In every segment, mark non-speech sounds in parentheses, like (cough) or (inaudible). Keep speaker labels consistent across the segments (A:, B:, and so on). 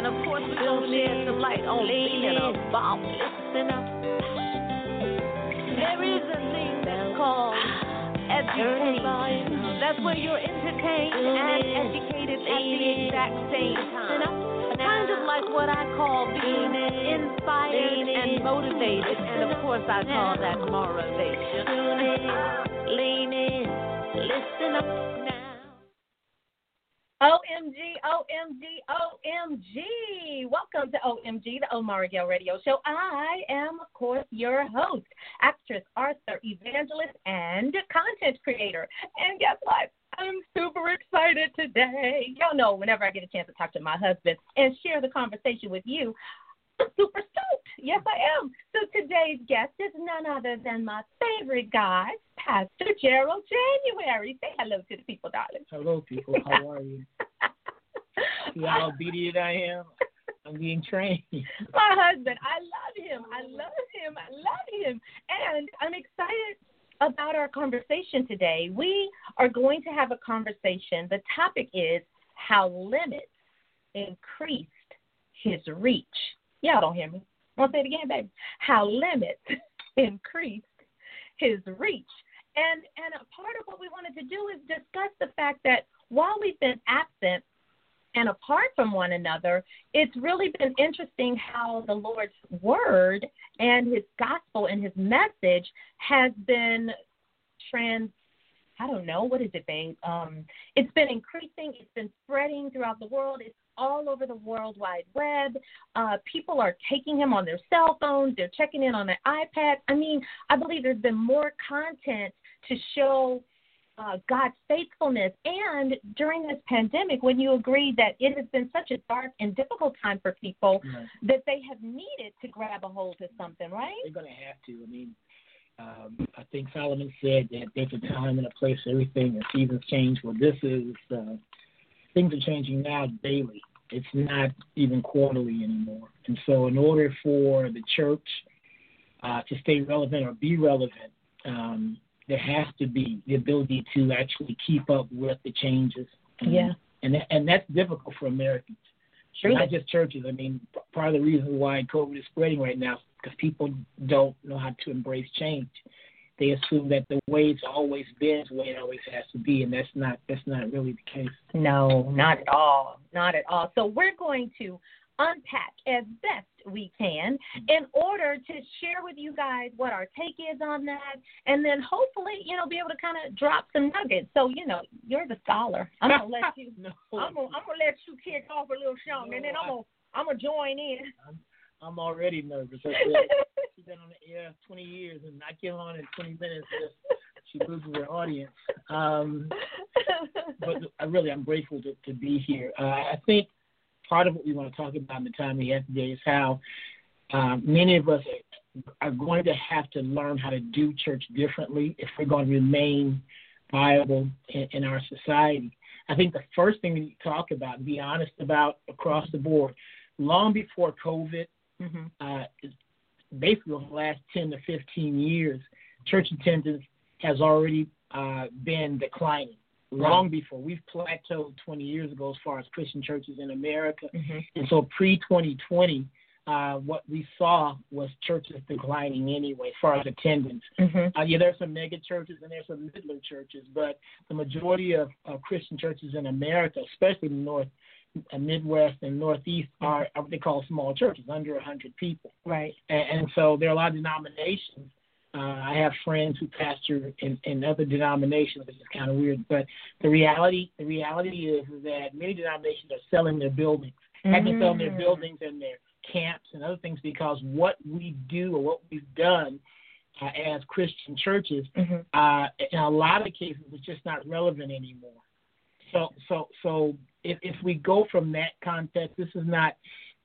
A: And of course we're gonna shed some light on being about. Listen up. There is a thing that's called education. That's where you're entertained and educated at the exact same time. Kind of like what I call being inspired and motivated, and of course I call that motivation. Lean in, listen up now.
B: OMG, OMG, OMG. Welcome to OMG, the Omar Miguel Radio Show. I am, of course, your host, actress, author, evangelist, and content creator. And guess what? I'm super excited today. Y'all know whenever I get a chance to talk to my husband and share the conversation with you, (laughs) super stoked. Yes, I am. So today's guest is none other than my favorite guy, Pastor Jerald January. Say hello to the people, darling.
C: Hello, people. How are you? (laughs) See how obedient I am? I'm being trained. (laughs)
B: My husband, I love him. I love him. I love him. And I'm excited about our conversation today. We are going to have a conversation. The topic is how limits increased his reach. Y'all don't hear me. To say it again, baby. How limits (laughs) increased his reach. And and a part of what we wanted to do is discuss the fact that while we've been absent and apart from one another, it's really been interesting how the Lord's word and his gospel and his message has been trans I don't know, what is it, babe? Um, it's been increasing, it's been spreading throughout the world, it's all over the World Wide Web. Uh, people are taking him on their cell phones, they're checking in on their iPad. I mean, I believe there's been more content to show uh, God's faithfulness. And during this pandemic, when you agree that it has been such a dark and difficult time for people,
C: Right.
B: that they have needed to grab a hold of something, right?
C: They're going to have to. I mean, um, I think Solomon said that there's a time and a place for everything, and seasons change. Well, this is uh, things are changing now daily. It's not even quarterly anymore. And so, in order for the church uh, to stay relevant or be relevant, um, there has to be the ability to actually keep up with the changes. And,
B: Yeah.
C: and that, and that's difficult for Americans.
B: Truly.
C: Not just churches. I mean, part of the reason why COVID is spreading right now is because people don't know how to embrace change. They assume that the way it's always been is the way it always has to be, and that's not that's not really the case.
B: No, not at all. Not at all. So we're going to unpack as best we can in order to share with you guys what our take is on that and then hopefully, you know, be able to kind of drop some nuggets. So, you know, you're the scholar. I'm gonna let (laughs) you
C: no,
B: I'm gonna I'm gonna let you kick off a little something and then I'm gonna I'm gonna join in.
C: I'm already nervous. (laughs) Been on the air 20 years, and I get on in 20 minutes. Just, she loses her audience. Um, but I really, I'm grateful to, to be here. Uh, I think part of what we want to talk about in the time we have today is how um, many of us are going to have to learn how to do church differently if we're going to remain viable in, in our society. I think the first thing we need to talk about and be honest about across the board, long before COVID,
B: hmm
C: uh, basically over the last 10 to 15 years, church attendance has already uh, been declining. Long before. We've plateaued 20 years ago as far as Christian churches in America,
B: hmm
C: and so pre 2020, uh, what we saw was churches declining anyway as far as attendance.
B: hmm
C: Uh, yeah, there's some mega churches and there's some middler churches, but the majority of, of Christian churches in America, especially in the North, uh, Midwest, and Northeast, are, what they call small churches, under 100 people.
B: Right.
C: And, and so there are a lot of denominations Uh, I have friends who pastor in, in other denominations, which is kind of weird. But the reality, the reality is, is that many denominations are selling their buildings, mm-hmm. have been selling their mm. buildings and their camps and other things because what we do or what we've done uh, as Christian churches, mm-hmm. uh, in a lot of cases, is just not relevant anymore. So, so, so if if we go from that context, this is not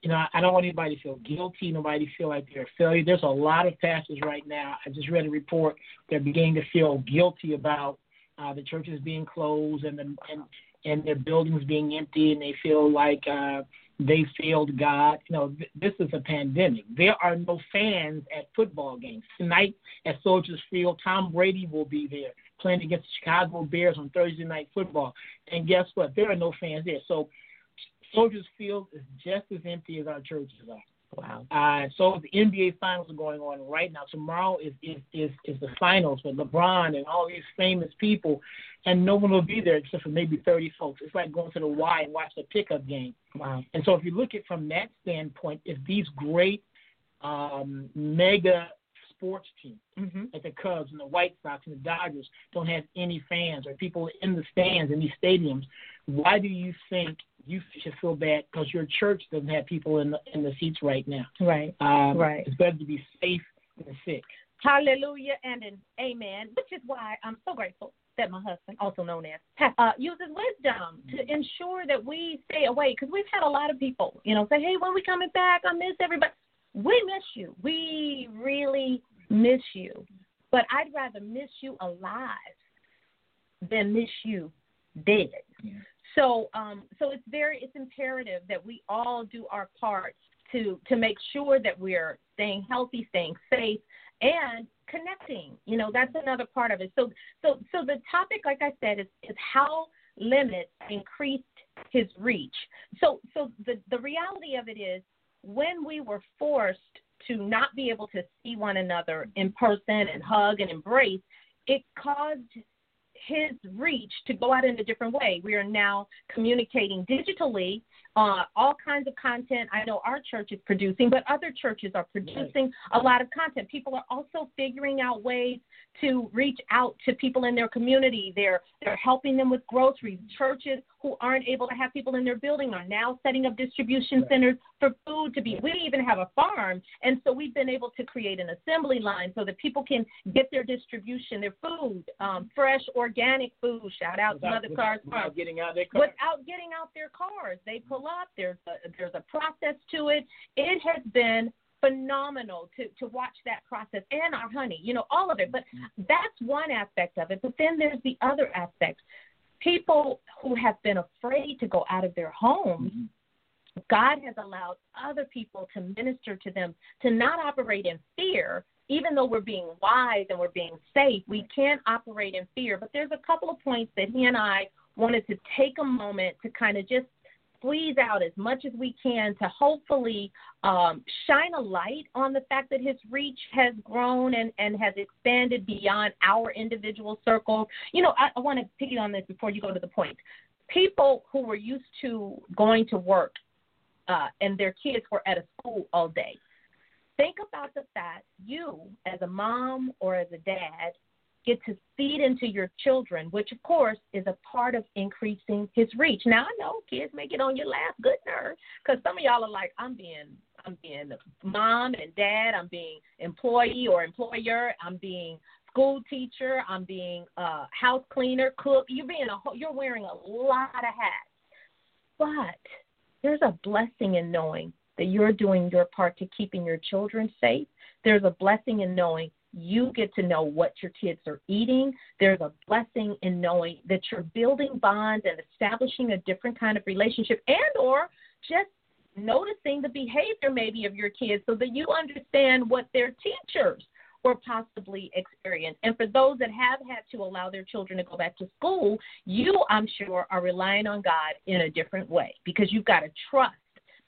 C: you know, I don't want anybody to feel guilty, nobody feel like they're a failure. There's a lot of pastors right now. I just read a report. They're beginning to feel guilty about uh, the churches being closed and the, and and their buildings being empty, and they feel like uh, they failed God. You know, th- this is a pandemic. There are no fans at football games tonight at Soldiers Field. Tom Brady will be there playing against the Chicago Bears on Thursday night football, and guess what? There are no fans there. So Soldiers Field is just as empty as our churches are.
B: Wow.
C: Uh, so the NBA finals are going on right now. Tomorrow is, is is is the finals with LeBron and all these famous people, and no one will be there except for maybe 30 folks. It's like going to the Y and watch a pickup game.
B: Wow.
C: And so if you look at from that standpoint, if these great um, mega sports teams,
B: mm-hmm.
C: like the Cubs and the White Sox and the Dodgers, don't have any fans or people in the stands in these stadiums, why do you think you should feel bad because your church doesn't have people in the in the seats right now.
B: Right.
C: Um,
B: right.
C: It's better to be safe than sick.
B: Hallelujah and an amen. Which is why I'm so grateful that my husband, also known as, uh, uses wisdom to ensure that we stay away. Because we've had a lot of people, you know, say, "Hey, when we coming back? I miss everybody." We miss you. We really miss you. But I'd rather miss you alive than miss you dead.
C: Yeah.
B: So, um, so it's very it's imperative that we all do our part to to make sure that we're staying healthy, staying safe, and connecting. You know, that's another part of it. So, so, so the topic, like I said, is is how limits increased his reach. So, so the the reality of it is when we were forced to not be able to see one another in person and hug and embrace, it caused his reach to go out in a different way. We are now communicating digitally uh, all kinds of content. I know our church is producing, but other churches are producing a lot of content. People are also figuring out ways to reach out to people in their community. They're they're helping them with groceries. Churches who aren't able to have people in their building are now setting up distribution right. centers for food to be. We even have a farm, and so we've been able to create an assembly line so that people can get their distribution, their food, um, fresh organic food. Shout out
C: without,
B: to Mother Cars
C: without getting out their cars.
B: Without getting out their cars, they pull up. There's a, there's a process to it. It has been phenomenal to to watch that process and our honey you know all of it but that's one aspect of it but then there's the other aspect people who have been afraid to go out of their homes mm-hmm. God has allowed other people to minister to them to not operate in fear even though we're being wise and we're being safe, we can't operate in fear. But there's a couple of points that he and I wanted to take a moment to kind of just squeeze out as much as we can to hopefully um, shine a light on the fact that his reach has grown and, and has expanded beyond our individual circles. You know, I, I want to you on this before you go to the point. People who were used to going to work uh, and their kids were at a school all day. Think about the fact you, as a mom or as a dad, get to feed into your children, which of course is a part of increasing his reach. Now I know kids may get on your last good nerve because some of y'all are like, I'm being I'm being mom and dad, I'm being employee or employer, I'm being school teacher, I'm being uh, house cleaner, cook. You're being a you're wearing a lot of hats, but there's a blessing in knowing that you're doing your part to keeping your children safe. There's a blessing in knowing you get to know what your kids are eating. There's a blessing in knowing that you're building bonds and establishing a different kind of relationship and or just noticing the behavior maybe of your kids so that you understand what their teachers or possibly experience. And for those that have had to allow their children to go back to school, you, I'm sure, are relying on God in a different way because you've got to trust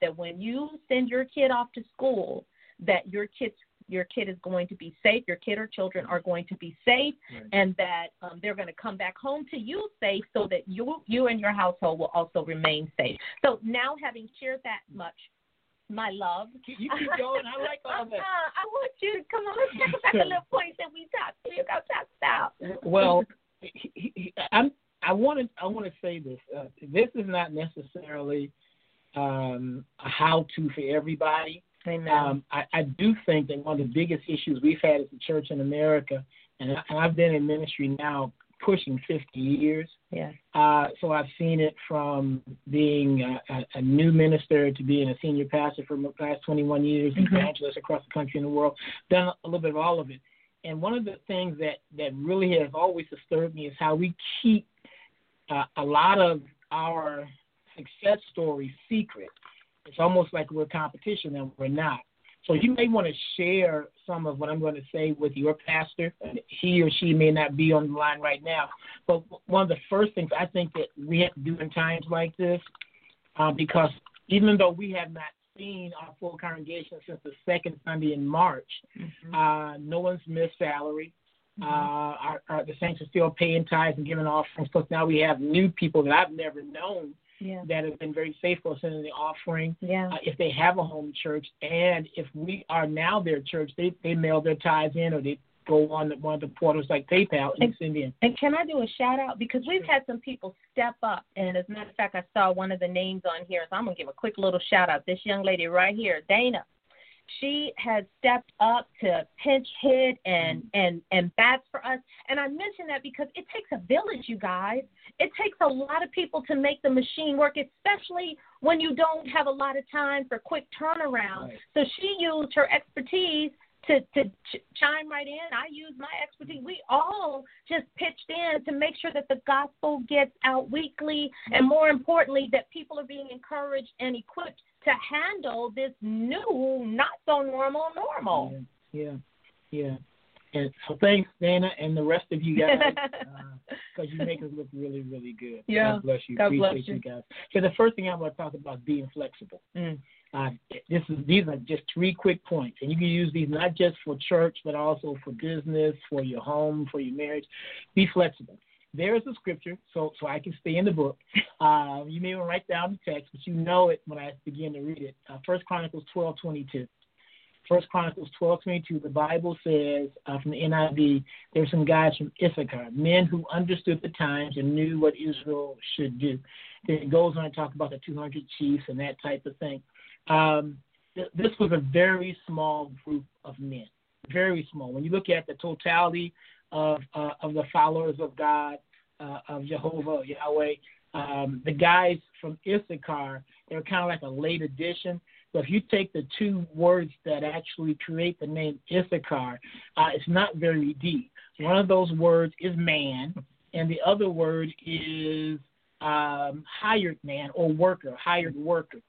B: that when you send your kid off to school, that your kids your kid is going to be safe, your kid or children are going to be safe, right. and that um, they're going to come back home to you safe, so that you you and your household will also remain safe. So now, having shared that much, my love.
C: You keep going. I like all of that. (laughs)
B: I want you to come on. Let's talk about the little points that we talked. Got talked about.
C: Well, (laughs) he, he, I'm. I want to. I want to say this. Uh, this is not necessarily um, a how-to for everybody.
B: Amen.
C: Um, I, I do think that one of the biggest issues we've had as a church in America, and, I, and I've been in ministry now pushing 50 years.
B: Yeah.
C: Uh, so I've seen it from being a, a, a new minister to being a senior pastor for the past 21 years,
B: Mhm.
C: evangelist across the country and the world, done a little bit of all of it. And one of the things that, that really has always disturbed me is how we keep uh, a lot of our success stories secret. It's almost like we're competition and we're not. So you may want to share some of what I'm going to say with your pastor. He or she may not be on the line right now, but one of the first things I think that we have to do in times like this, uh, because even though we have not seen our full congregation since the second Sunday in March,
B: Mhm.
C: uh, no one's missed salary.
B: Mhm.
C: Uh, our, our, the saints are still paying tithes and giving offerings. Plus, now we have new people that I've never known
B: yeah.
C: that have been very faithful sending the offering.
B: Yeah.
C: Uh, if they have a home church, and if we are now their church, they they mail their tithes in, or they go on the, one of the portals like PayPal and send in.
B: And can I do a shout out? Because we've had some people step up. And as a matter of fact, I saw one of the names on here. So I'm going to give a quick little shout out. This young lady right here, Dana. She has stepped up to pinch hit and, mm-hmm. and, and bats for us. And I mention that because it takes a village, you guys. It takes a lot of people to make the machine work, especially when you don't have a lot of time for quick turnaround.
C: Right.
B: So she used her expertise to to ch- chime right in. I use my expertise. We all just pitched in to make sure that the gospel gets out weekly, and more importantly, that people are being encouraged and equipped to handle this new, not so normal normal.
C: Yeah, yeah, yeah. And so thanks, Dana, and the rest of you guys, (laughs) because you make us look really, really good.
B: Yeah.
C: God bless you.
B: God bless
C: Appreciate
B: you.
C: you guys. So the first thing I want to talk about is being flexible.
B: Mm.
C: Uh, this is these are just three quick points, and you can use these not just for church, but also for business, for your home, for your marriage. Be flexible. There is a scripture, so so I can stay in the book. Uh, you may to write down the text, but you know it when I begin to read it. Uh, First Chronicles twelve twenty two. First Chronicles twelve twenty two. The Bible says uh, from the NIV, there were some guys from Issachar, men who understood the times and knew what Israel should do. Then it goes on to talk about the two hundred chiefs and that type of thing. Um, th- this was a very small group of men, very small. When you look at the totality of uh, of the followers of God, uh, of Jehovah, Yahweh, um, the guys from Issachar, they're kind of like a late addition. But if you take the two words that actually create the name Issachar, uh, it's not very deep. One of those words is man, and the other word is um, hired man or worker, hired worker.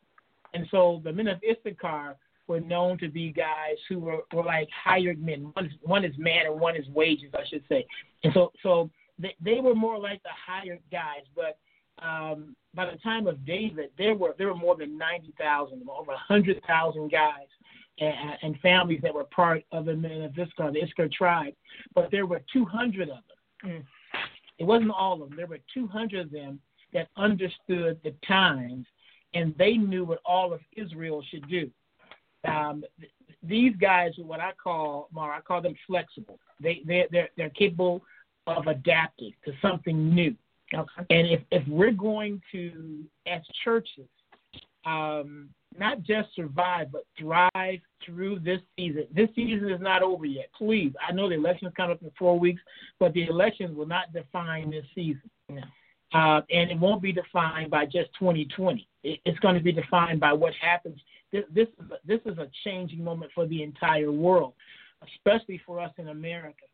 C: And so the men of Issachar were known to be guys who were, were like hired men. One is, one is man and one is wages, I should say. And so so they, they were more like the hired guys. But um, by the time of David, there were there were more than ninety thousand, over a hundred thousand guys and, and families that were part of the men of Issachar, the Issachar tribe. But there were two hundred of them.
B: Mm.
C: It wasn't all of them. There were two hundred of them that understood the times and they knew what all of Israel should do. Um, th- these guys are what I call, Mar, I call them flexible. They they they're, they're capable of adapting to something new.
B: Okay.
C: And if if we're going to, as churches, um, not just survive but thrive through this season. This season is not over yet. Please, I know the election's coming up in four weeks, but the elections will not define this season.
B: No.
C: Uh, and it won't be defined by just 2020. It, it's going to be defined by what happens. This, this is a, this is a changing moment for the entire world, especially for us in America.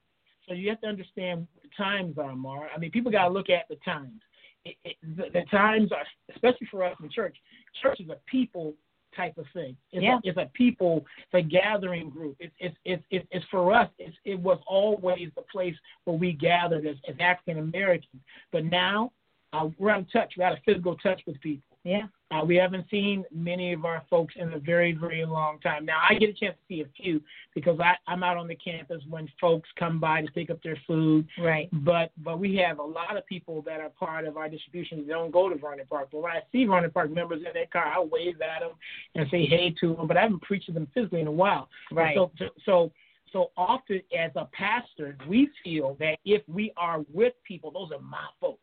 C: So you have to understand what the times are, Maura. I mean, people got to look at the times. It, it, the, the times are, especially for us in church. Church is a people type of thing. It's,
B: Yeah.
C: a, it's a people, it's a gathering group. It's it's it's it's, it's for us. It's, it was always the place where we gathered as, as African Americans. But now uh, we're out of touch. We're out of physical touch with people.
B: Yeah.
C: Uh, we haven't seen many of our folks in a very, very long time. Now, I get a chance to see a few because I, I'm out on the campus when folks come by to pick up their food.
B: Right.
C: But but we have a lot of people that are part of our distribution that don't go to Vernon Park. But when I see Vernon Park members in their car, I wave at them and say hey to them. But I haven't preached to them physically in a while.
B: Right.
C: So so so often as a pastor, we feel that if we are with people, those are my folks.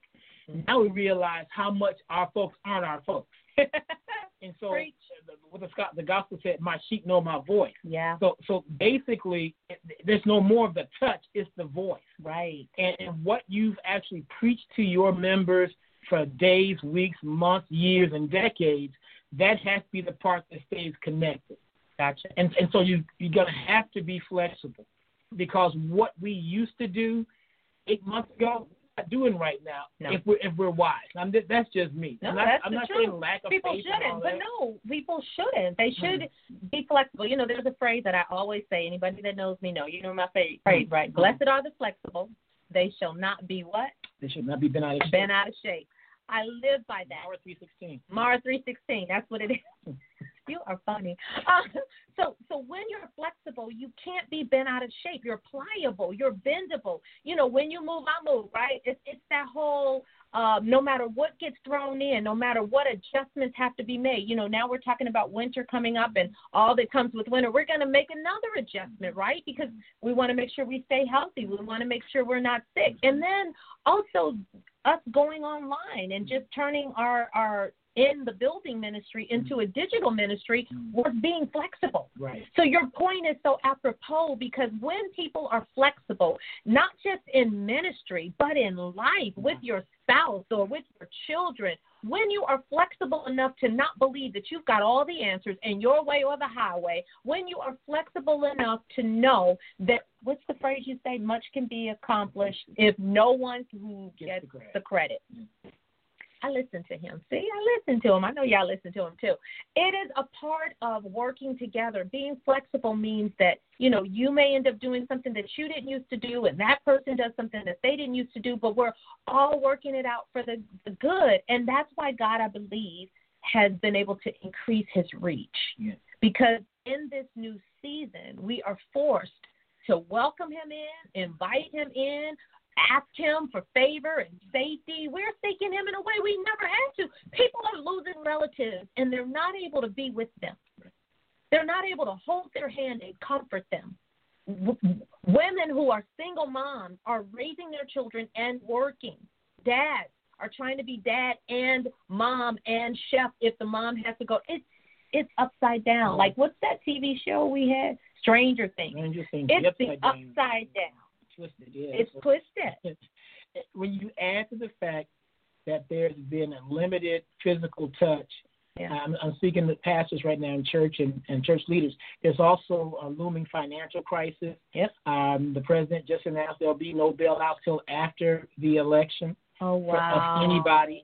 C: Now we realize how much our folks aren't our folks. (laughs) and so
B: Preach.
C: what the, Scott- the gospel said, my sheep know my voice.
B: Yeah.
C: So so basically, there's no more of the touch; it's the voice.
B: Right.
C: And, and what you've actually preached to your members for days, weeks, months, years, and decades, that has to be the part that stays connected.
B: Gotcha.
C: And and so you you're gonna have to be flexible because what we used to do eight months ago, not doing right now.
B: No.
C: If we're if we're wise, I'm, just, that's just me.
B: No,
C: I'm not,
B: that's
C: I'm
B: the
C: not
B: truth.
C: saying lack of
B: people
C: faith and all
B: shouldn't, but no, people shouldn't. They mm-hmm. should be flexible. You know, there's a phrase that I always say. Anybody that knows me know. You know my phrase, mm-hmm. right? Blessed are the flexible; they shall not be what
C: They should not be bent out of shape.
B: bent out of shape. I live by that.
C: Maura three sixteen.
B: Maura three sixteen. That's what it is. (laughs) you are funny. Uh, (laughs) so so when you're flexible, you can't be bent out of shape. You're pliable. You're bendable. You know, when you move, I move. Right? It's it's that whole. Uh, no matter what gets thrown in, no matter what adjustments have to be made. You know, now we're talking about winter coming up and all that comes with winter. We're going to make another adjustment, right? Because we want to make sure we stay healthy. We want to make sure we're not sick. And then also us going online and just turning our our in the building ministry into a digital ministry was being flexible.
C: Right.
B: So your point is so apropos because when people are flexible, not just in ministry, but in life with your spouse or with your children, when you are flexible enough to not believe that you've got all the answers in your way or the highway, when you are flexible enough to know that what's the phrase you say, much can be accomplished if no one
C: Gets
B: gets
C: the credit.
B: the credit. I listen to him. See, I listen to him. I know y'all listen to him too. It is a part of working together. Being flexible means that, you know, you may end up doing something that you didn't used to do, and that person does something that they didn't used to do, but we're all working it out for the, the good. And that's why God, I believe, has been able to increase his reach.
C: Yeah.
B: Because in this new season, we are forced to welcome him in, invite him in, ask him for favor and safety. We're seeking him in a way we never had to. People are losing relatives and they're not able to be with them. They're not able to hold their hand and comfort them. W- women who are single moms are raising their children and working. Dads are trying to be dad and mom and chef if the mom has to go. It's it's upside down. Like what's that TV show we had? Stranger Things.
C: Stranger Things.
B: It's the
C: upside down.
B: upside down.
C: Twisted, yeah.
B: It's twisted. (laughs)
C: when you add to the fact that there's been a limited physical touch,
B: Yeah.
C: I'm, I'm speaking to pastors right now in church and, and church leaders. There's also a looming financial crisis.
B: Yep.
C: Um, the president just announced there'll be no bailout till after the election
B: Oh
C: for- of anybody.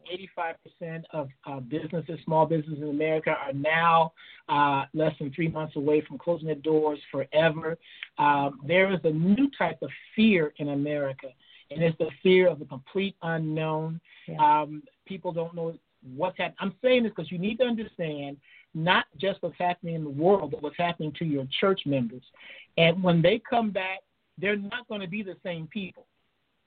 C: 85% of uh, businesses, small businesses in America, are now uh, less than three months away from closing their doors forever. Um, there is a new type of fear in America, and it's the fear of the complete unknown.
B: Yeah.
C: Um, people don't know what's happening. I'm saying this because you need to understand not just what's happening in the world, but what's happening to your church members. And when they come back, they're not going to be the same people.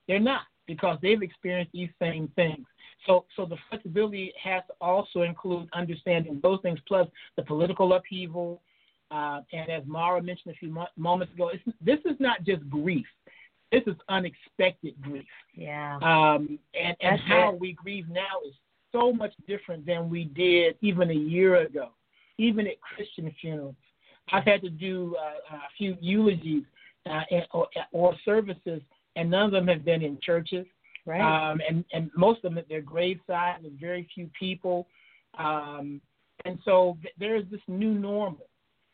C: They're not because they've experienced these same things. So, so the flexibility has to also include understanding those things, plus the political upheaval. Uh, and as Maura mentioned a few mo- moments ago, it's, this is not just grief. This is unexpected grief.
B: Yeah.
C: Um, and and
B: That's
C: how
B: it.
C: we grieve now is so much different than we did even a year ago, even at Christian funerals. I've had to do uh, a few eulogies uh, or, or services, and none of them have been in churches.
B: Right.
C: Um, and, and most of them at their graveside with very few people. Um, and so th- there is this new normal.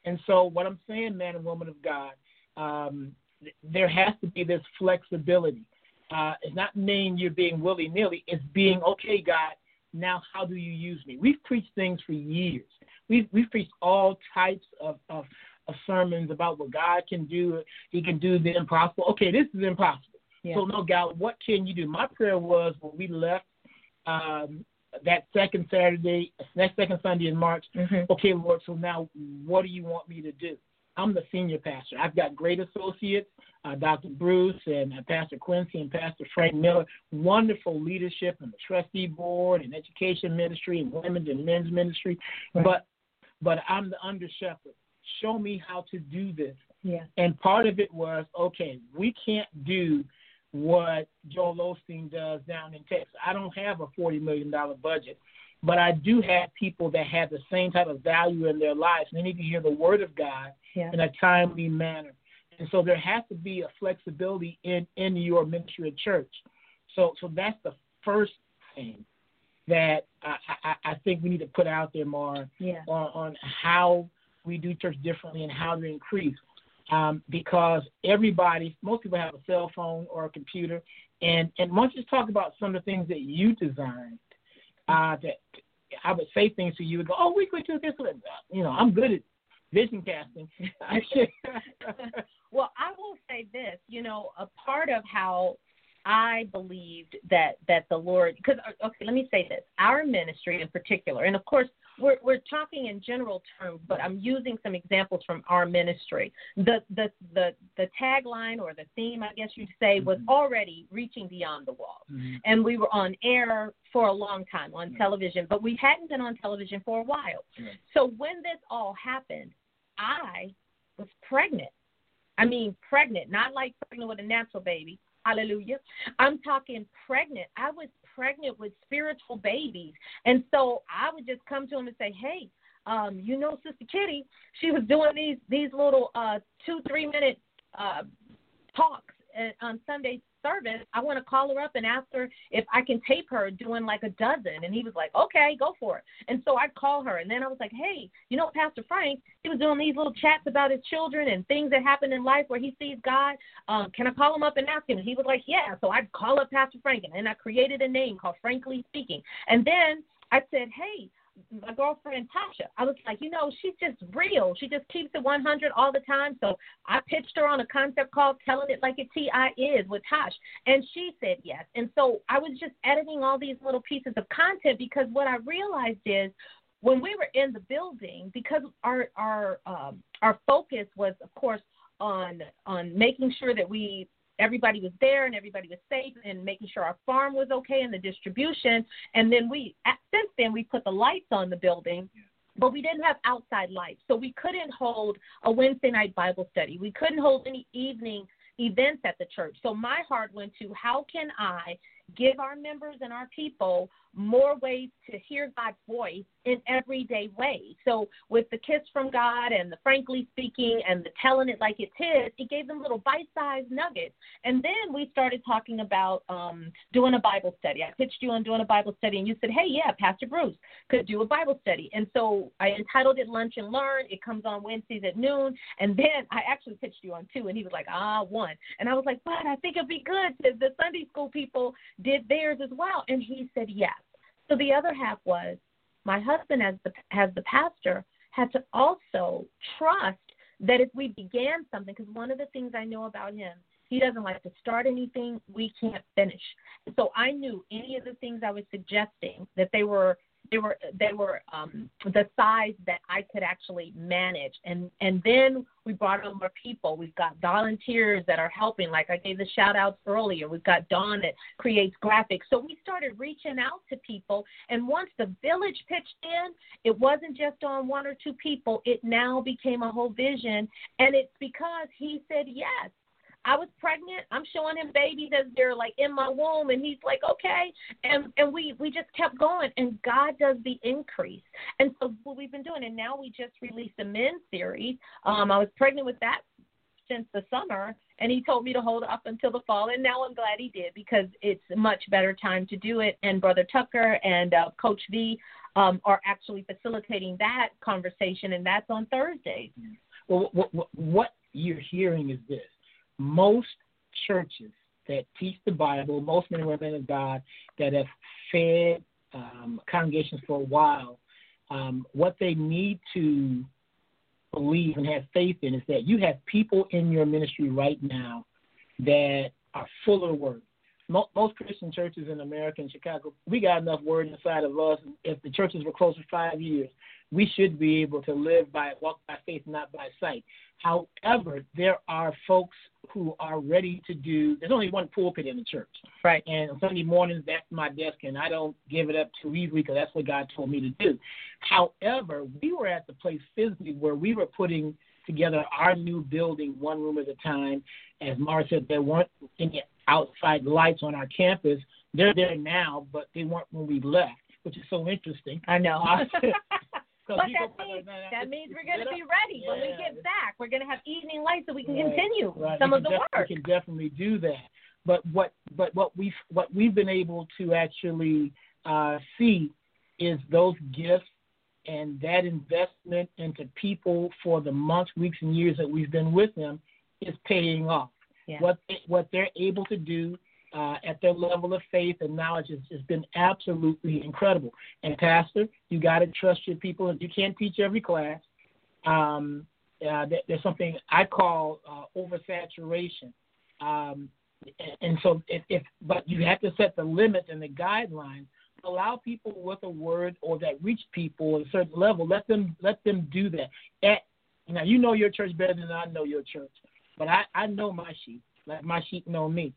C: And so what I'm saying, man and woman of God, um, th- there has to be this flexibility. Uh, it's not meaning you're being willy nilly. It's being okay, God. Now, how do you use me? We've preached things for years. We've we've preached all types of, of of sermons about what God can do. He can do the impossible. Okay, this is impossible.
B: Yeah.
C: So no, God, what can you do? My prayer was when we left um, that second Saturday, next second Sunday in March.
B: Mhm.
C: Okay, Lord. So now, what do you want me to do? I'm the senior pastor. I've got great associates, uh, Dr. Bruce and uh, Pastor Quincy and Pastor Frank Miller. Wonderful leadership in the trustee board and education ministry and women's and men's ministry.
B: Right.
C: But but I'm the under shepherd. Show me how to do this.
B: Yeah.
C: And part of it was okay, we can't do what Joel Osteen does down in Texas. I don't have a $40 million budget, but I do have people that have the same type of value in their lives. And they need to hear the word of God
B: Yeah.
C: in a timely manner. And so there has to be a flexibility in, in your ministry at church. So so that's the first thing that I, I, I think we need to put out there, Mar,
B: Yeah.
C: on, on how we do church differently and how to increase. Um, because everybody, most people have a cell phone or a computer, and and once you talk about some of the things that you designed, uh, that I would say things to you and go, oh, we could do this. You know, I'm good at vision casting.
B: Well, I will say this, you know, a part of how I believed that that the Lord because okay, let me say this. Our ministry in particular, and of course we're we're talking in general terms, but I'm using some examples from our ministry. The the the the tagline or the theme, I guess you'd say, was
C: Mhm.
B: already reaching beyond the walls.
C: Mhm.
B: And we were on air for a long time on television, but we hadn't been on television for a while. So when this all happened, I was pregnant. I mean, pregnant, not like pregnant with a natural baby. Hallelujah. I'm talking pregnant. I was pregnant with spiritual babies. And so I would just come to him and say, hey, um, you know, Sister Kitty, she was doing these these little uh, two, three minute uh, talks uh, on Sunday service. I want to call her up and ask her if I can tape her doing like a dozen. And he was like, okay, go for it. And so I'd call her. And then I was like, hey, you know, Pastor Frank, he was doing these little chats about his children and things that happen in life where he sees God. Um, can I call him up and ask him? And he was like, yeah. So I'd call up Pastor Frank. And then I created a name called Frankly Speaking. And then I said, hey, my girlfriend Tasha. I was like, you know, she's just real. She just keeps it 100 all the time. So I pitched her on a concept called Telling It Like It T.I. Is with Tosh. And she said yes. And so I was just editing all these little pieces of content because what I realized is when we were in the building, because our our um, our focus was, of course, on on making sure that we everybody was there and everybody was safe and making sure our farm was okay and the distribution. And then we, since then, we put the lights on the building. But we didn't have outside lights, so we couldn't hold a Wednesday night Bible study. We couldn't hold any evening events at the church. So my heart went to how can I give our members and our people more ways to hear God's voice in everyday ways. So with the kiss from God and the frankly speaking and the telling it like it's his, it gave them little bite-sized nuggets. And then we started talking about um, doing a Bible study. I pitched you on doing a Bible study, and you said, "Hey, yeah, Pastor Bruce could do a Bible study." And so I entitled it "Lunch and Learn." It comes on Wednesdays at noon. And then I actually pitched you on two, and he was like, "Ah, one." And I was like, "But I think it'd be good." The, the Sunday school people did theirs as well, and he said yes. So the other half was my husband, as the as the pastor, had to also trust that if we began something, because one of the things I know about him, he doesn't like to start anything we can't finish. So I knew any of the things I was suggesting that they were they were they were um, the size that I could actually manage. And and then we brought on more people. We've got volunteers that are helping. Like I gave the shout outs earlier. We've got Dawn that creates graphics. So we started reaching out to people. And once the village pitched in, it wasn't just on one or two people. It now became a whole vision. And it's because he said yes. I was pregnant. I'm showing him babies as they're like in my womb, and he's like, okay. And and we we just kept going, and God does the increase. And so what we've been doing, and now we just released a men's series. Um, I was pregnant with that since the summer, and he told me to hold up until the fall, and now I'm glad he did because it's a much better time to do it. And Brother Tucker and uh, Coach V um, are actually facilitating that conversation, and that's on Thursdays.
C: Well, what, what, what you're hearing is this most churches that teach the Bible, most men and women of God that have fed um, congregations for a while, um, what they need to believe and have faith in is that you have people in your ministry right now that are full of word, most Christian churches in America and Chicago, we got enough word inside of us. If the churches were closed for five years, we should be able to live by walk by faith, not by sight. However, there are folks who are ready to do. There's only one pulpit in the church,
B: right?
C: And on Sunday mornings, that's my desk, and I don't give it up too easily because that's what God told me to do. However, we were at the place physically where we were putting together our new building one room at a time. As Maura said, there weren't any outside lights on our campus. They're there now, but they weren't when we left, which is so interesting.
B: I know.
C: But
B: that means, that means we're going to be ready yeah. when we get back. We're going to have evening lights so we can right. continue
C: right.
B: some
C: we
B: of the
C: def-
B: work.
C: We can definitely do that. But what but what we what we've been able to actually uh, see is those gifts and that investment into people for the months, weeks, and years that we've been with them is paying off.
B: Yeah.
C: What they, what they're able to do uh, at their level of faith and knowledge has, has been absolutely incredible. And pastor, you got to trust your people. You can't teach every class. Um, uh, there's something I call uh, oversaturation. Um, and so, if, if but you have to set the limits and the guidelines allow people with a word or that reach people at a certain level. Let them let them do that. At, now you know your church better than I know your church, but I I know my sheep like my sheep know me.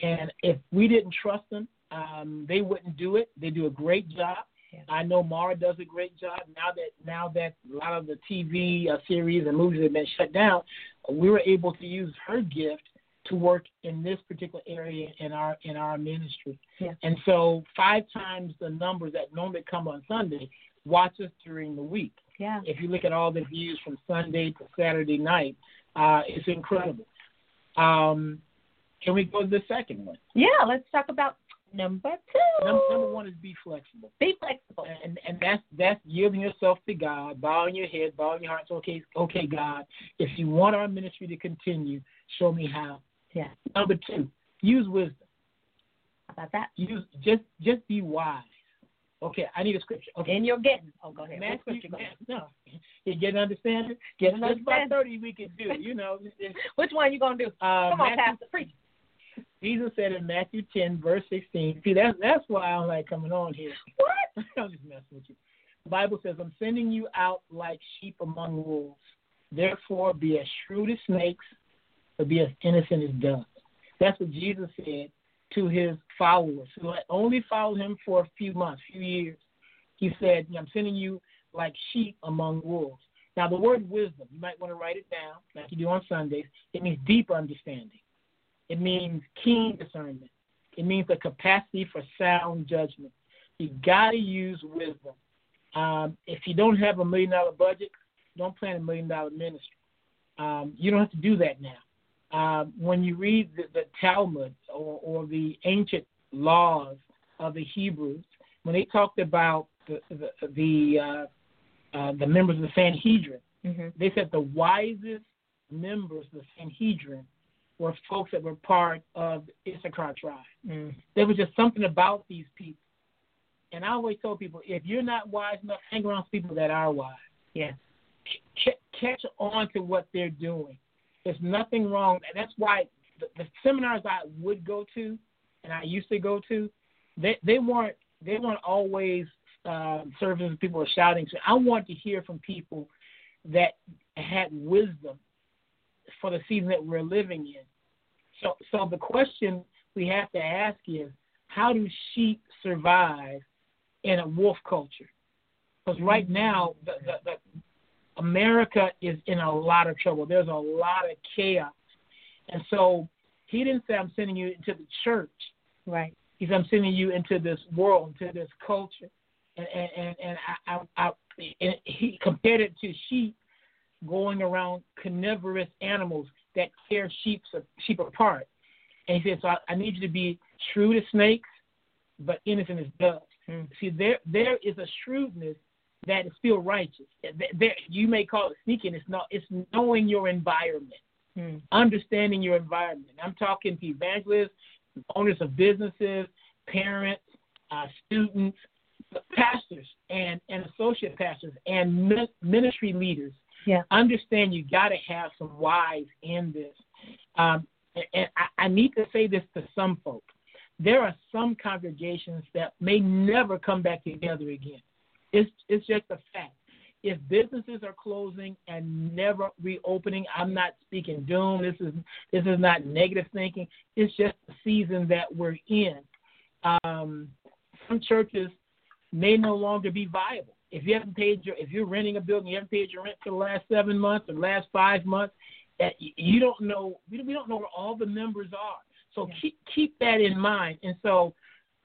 C: And if we didn't trust them, um, they wouldn't do it. They do a great job.
B: Yeah.
C: I know Maura does a great job. Now that now that a lot of the TV uh, series and movies have been shut down, we were able to use her gift to work in this particular area in our in our ministry.
B: Yeah.
C: And so five times the numbers that normally come on Sunday watch us during the week.
B: Yeah.
C: If you look at all the views from Sunday to Saturday night, uh, it's incredible. Um, can we go to the second one?
B: Yeah, let's talk about number two.
C: Number, number one is be flexible.
B: Be flexible.
C: And and that's that's yielding yourself to God, bowing your head, bowing your heart. It's okay, okay, God. If you want our ministry to continue, show me how.
B: Yeah.
C: Number two, use wisdom.
B: How about that?
C: Use just just be wise. Okay, I need a scripture. Okay.
B: And you're getting. Oh, go ahead.
C: Matthew,
B: scripture go?
C: no, you get an understanding.
B: Get an
C: Just about thirty we can do. You know. (laughs)
B: Which one you gonna do?
C: Uh,
B: Come on,
C: Matthew,
B: Pastor, preach.
C: Jesus said in Matthew ten verse sixteen. See, that's that's why I don't like coming on here.
B: What? (laughs)
C: I'm just messing with you. The Bible says, "I'm sending you out like sheep among wolves. Therefore, be as shrewd as snakes, but be as innocent as doves." That's what Jesus said to his followers who had only followed him for a few months, few years. He said, I'm sending you like sheep among wolves. Now, the word wisdom, you might want to write it down like you do on Sundays. It means deep understanding, it means keen discernment, it means the capacity for sound judgment. You got to use wisdom. Um, if you don't have a million dollar budget, don't plan a million dollar ministry. Um, you don't have to do that now. Um, when you read the, the Talmud or, or, the ancient laws of the Hebrews, when they talked about the the the, uh, uh, the members of the Sanhedrin,
B: mm-hmm.
C: they said the wisest members of the Sanhedrin were folks that were part of the Issachar tribe.
B: Mm.
C: There was just something about these people. And I always tell people, if you're not wise enough, hang around people that are wise.
B: Yeah.
C: C- catch on to what they're doing. There's nothing wrong. And that's why the, the seminars I would go to, and I used to go to, they they weren't they weren't always uh, services people were shouting. So I want to hear from people that had wisdom for the season that we're living in. So so the question we have to ask is, how do sheep survive in a wolf culture? Because right now the, the, the America is in a lot of trouble. There's a lot of chaos. And so he didn't say, I'm sending you into the church.
B: Right.
C: He said, I'm sending you into this world, into this culture. And, and, and, and I, I, I, and he compared it to sheep going around carnivorous animals that tear sheep, sheep apart. And he said, so I, I need you to be shrewd as snakes, but innocent as doves.
B: Mm.
C: See, there there is a shrewdness that is still righteous. There, you may call it sneaking. It's not. It's knowing your environment,
B: mm.
C: understanding your environment. I'm talking to evangelists, owners of businesses, parents, uh, students, pastors, and and associate pastors, and ministry leaders.
B: Yeah.
C: Understand you got to have some whys in this. Um, and I, I need to say this to some folks. there are some congregations that may never come back together again. It's it's just a fact. If businesses are closing and never reopening, I'm not speaking doom. This is this is not negative thinking. It's just the season that we're in. Um, some churches may no longer be viable. If you haven't paid your, if you're renting a building, you haven't paid your rent for the last seven months or the last five months, that you don't know, we don't know where all the members are. So yeah. keep keep that in mind. And so,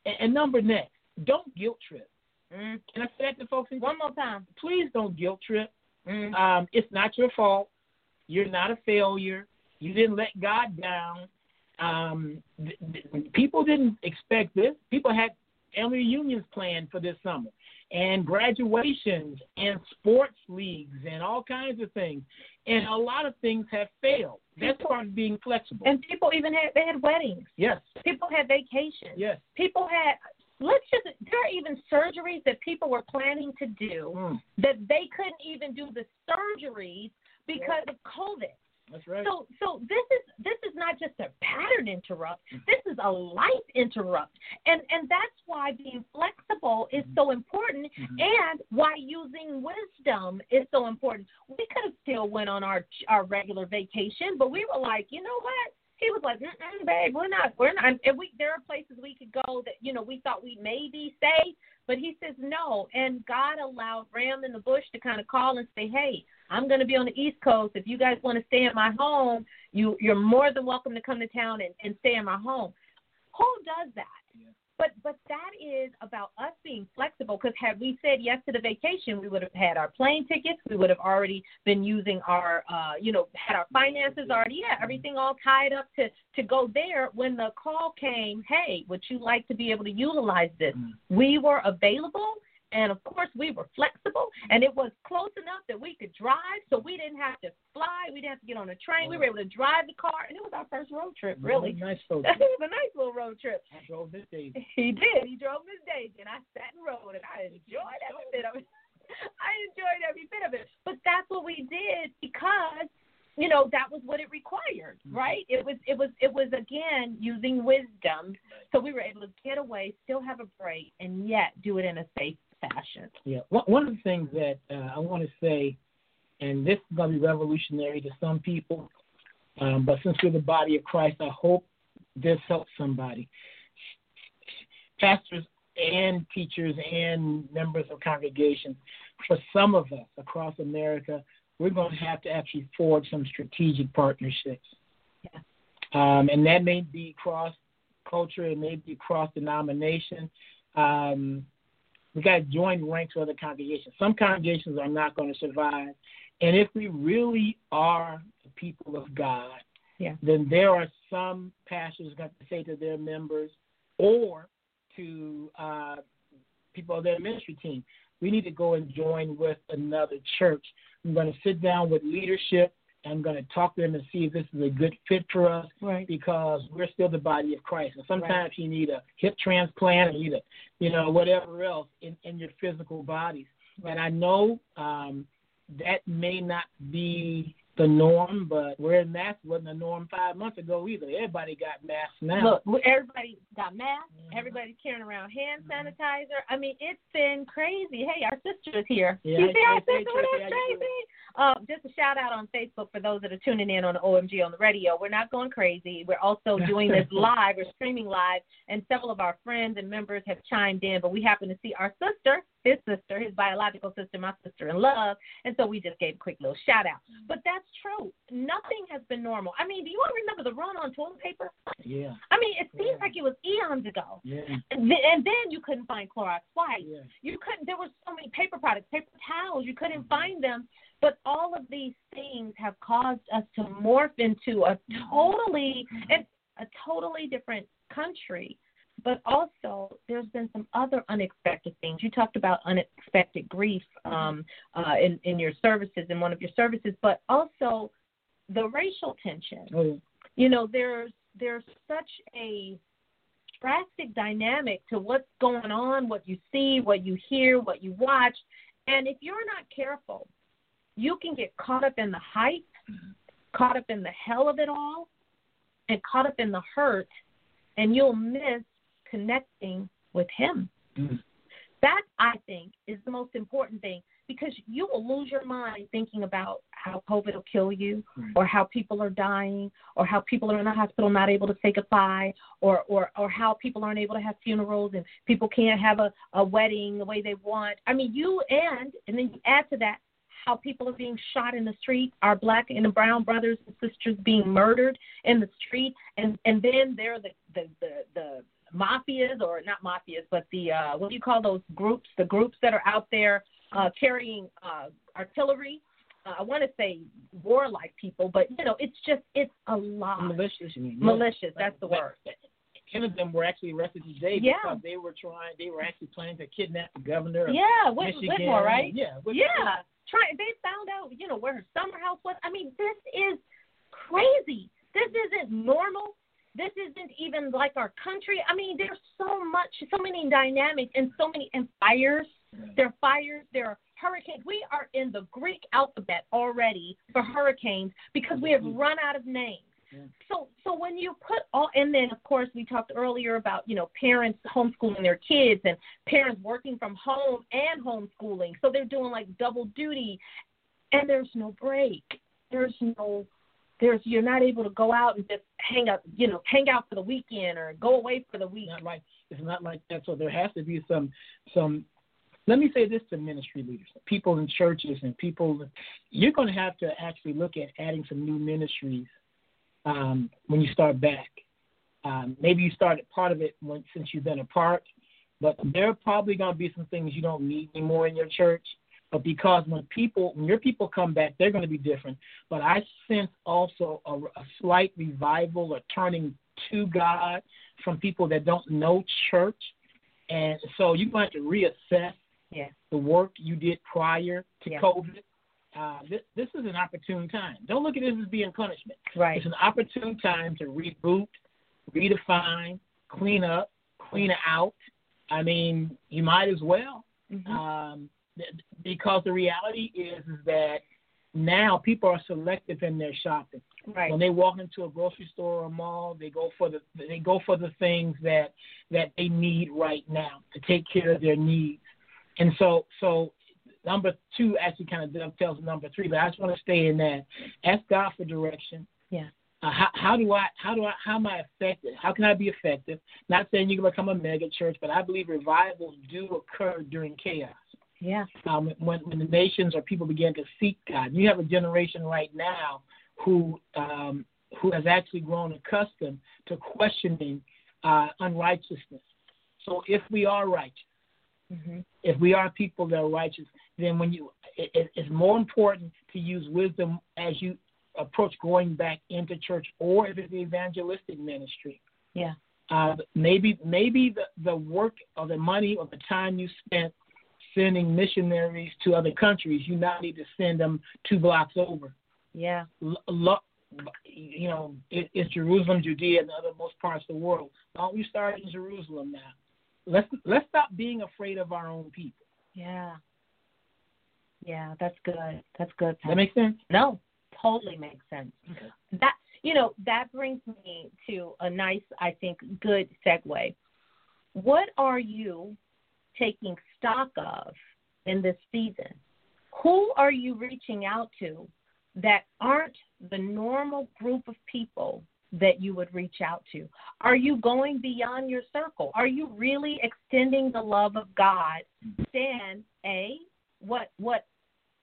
C: and, and number next, don't guilt trip.
B: Mm.
C: Can I say that to folks?
B: One more time.
C: Please don't guilt trip.
B: Mm.
C: Um, it's not your fault. You're not a failure. You didn't let God down. Um, th- th- people didn't expect this. People had family reunions planned for this summer, and graduations, and sports leagues, and all kinds of things. And a lot of things have failed. That's part of being flexible.
B: And people even had they had weddings.
C: Yes.
B: People had vacations.
C: Yes.
B: People had let's just there are even surgeries that people were planning to do
C: mm.
B: that they couldn't even do the surgeries because of COVID.
C: That's right.
B: So so this is this is not just a pattern interrupt. This is a life interrupt. And and that's why being flexible is so important
C: mm-hmm.
B: and why using wisdom is so important. We could have still went on our our regular vacation, but we were like, you know what? He was like, Mm-mm, "Babe, we're not, we're not." And we there are places we could go that you know we thought we maybe stay, but he says no. And God allowed Ram in the bush to kind of call and say, "Hey, I'm going to be on the East Coast. If you guys want to stay in my home, you you're more than welcome to come to town and, and stay in my home." Who does that? But but that is about us being flexible. Because had we said yes to the vacation, we would have had our plane tickets. We would have already been using our uh, you know had our finances already. Yeah, everything all tied up to to go there. When the call came, hey, would you like to be able to utilize this?
C: Mm-hmm.
B: We were available and of course, we were flexible, and it was close enough that we could drive, so we didn't have to fly. We didn't have to get on a train. We were able to drive the car, and it was our first road trip. Really,
C: nice (laughs) road
B: trip. it was a nice little road trip.
C: I drove this day.
B: He did. He drove Miss Daisy, and I sat and rode, and I enjoyed every bit of it. (laughs) I enjoyed every bit of it. But that's what we did because you know that was what it required
C: Mm-hmm.
B: right it was it was it was again using wisdom so we were able to get away still have a break and yet do it in a safe fashion
C: Yeah. One one of the things that uh, I want to say, and this is going to be revolutionary to some people, um, but since we're the body of Christ, I hope this helps somebody. Pastors and teachers and members of congregations, for some of us across America, we're going to have to actually forge some strategic partnerships.
B: Yeah.
C: Um, and that may be cross culture, it may be cross denomination. Um, we got to join ranks with other congregations. Some congregations are not going to survive. And if we really are the people of God,
B: Yeah.
C: then there are some pastors going to say to their members or to uh, people of their ministry team, we need to go and join with another church. I'm going to sit down with leadership. I'm going to talk to them and see if this is a good fit for us
B: right
C: because we're still the body of Christ. And sometimes you need a hip transplant or you need a, you know, whatever else in, in your physical bodies. And I know um, that may not be the norm, but wearing masks wasn't the norm five months ago either. Everybody got masks now.
B: Look, everybody got masks.
C: Mhm.
B: Everybody's carrying around hand
C: Mhm.
B: sanitizer. I mean, it's been crazy. Hey, our sister is here.
C: Yeah,
B: you
C: I-
B: see
C: I
B: our
C: say,
B: sister? What
C: Tracy,
B: up,
C: how you
B: Tracy? Um, just a shout out on Facebook for those that are tuning in on OMG on the radio. We're not going crazy. We're also doing this (laughs) live. We're streaming live, and several of our friends and members have chimed in. But we happen to see our sister, his sister, his biological sister, my sister in love, and so we just gave a quick little shout out. But that's true. Nothing has been normal. I mean, do you all remember the run on toilet paper?
C: Yeah,
B: I mean, it seems
C: Yeah.
B: like it was eons ago.
C: yeah,
B: And then, and then you couldn't find Clorox wipes.
C: yeah.
B: You couldn't. There were so many paper products, paper towels. You couldn't
C: Mhm.
B: find them. But all of these things have caused us to morph into a totally and a totally different country. But also, there's been some other unexpected things. You talked about unexpected grief um, uh, in in your services, in one of your services, but also the racial tension
C: yeah.
B: you know there's there's such a drastic dynamic to what's going on what you see what you hear what you watch and if you're not careful you can get caught up in the hype caught up in the hell of it all and caught up in the hurt and you'll miss connecting with Him.
C: Mm.
B: That, I think, is the most important thing because you will lose your mind thinking about how COVID will kill you,
C: Right.
B: or how people are dying, or how people are in the hospital not able to say goodbye, or or or how people aren't able to have funerals and people can't have a a wedding the way they want. I mean, you and and then you add to that how people are being shot in the street, our black and brown brothers and sisters being murdered in the street, and and then there are the the the, the mafias or not mafias, but the uh, what do you call those groups? The groups that are out there uh, carrying uh, artillery. Uh, I want to say warlike people, but you know, it's just it's a lot.
C: Malicious?
B: Malicious, that's the word.
C: Ten of them were actually arrested today
B: Yeah.
C: because they were trying. They were actually planning to kidnap the governor of
B: Yeah, Whit-
C: Michigan.
B: Whitmore, right?
C: Yeah. Whitmore.
B: Yeah, try. They found out, you know, where her summer house was. I mean, this is crazy. This isn't normal. This isn't even like our country. I mean, there's so much, so many dynamics, and so many and fires. There are fires. There are hurricanes. We are in the Greek alphabet already for hurricanes because we have run out of names.
C: Yeah.
B: So, so when you put all, and then of course we talked earlier about you know parents homeschooling their kids and parents working from home and homeschooling, so they're doing like double duty, and there's no break. There's no, there's you're not able to go out and just hang out, you know, hang out for the weekend or go away for the week.
C: Not like it's not like that. So there has to be some some. Let me say this to ministry leaders, people in churches, and people. You're going to have to actually look at adding some new ministries um, when you start back. Um, maybe you started part of it when, since you've been apart, but there are probably going to be some things you don't need anymore in your church. But because when people, when your people come back, they're going to be different. But I sense also a, a slight revival or turning to God from people that don't know church, and so you're going to have to reassess
B: Yeah.
C: the work you did prior to
B: Yeah.
C: COVID. Uh, this, this is an opportune time. Don't look at this as being punishment.
B: Right.
C: It's an opportune time to reboot, redefine, clean up, clean out. I mean, you might as well,
B: Mhm.
C: um, because the reality is, is that now people are selective in their shopping.
B: Right.
C: When they walk into a grocery store or a mall, they go for the they go for the things that that they need right now to take care of their needs. And so so number two actually kind of dovetails number three, but I just want to stay in that. Ask God for direction.
B: Yeah.
C: Uh, how, how do I how do I how am I effective? How can I be effective? Not saying you can become a mega church, but I believe revivals do occur during chaos
B: Yeah.
C: um, when, when the nations or people begin to seek God. You have a generation right now who um, who has actually grown accustomed to questioning uh, unrighteousness. So if we are righteous,
B: Mhm.
C: if we are people that are righteous, then when you it- it's more important to use wisdom as you approach going back into church, or if it's the evangelistic ministry.
B: Yeah.
C: Uh, maybe maybe the, the work or the money or the time you spent sending missionaries to other countries, you now need to send them two blocks over.
B: Yeah.
C: L- you know, it, it's Jerusalem, Judea, and the other most parts of the world. Why don't we start in Jerusalem now? Let's let's stop being afraid of our own people.
B: Yeah. Yeah, that's good. That's good.
C: That makes sense?
B: No, totally makes sense.
C: Okay.
B: That you know that brings me to a nice, I think, good segue. What are you taking stock of in this season? Who are you reaching out to that aren't the normal group of people that you would reach out to? Are you going beyond your circle? Are you really extending the love of God? Then, a what what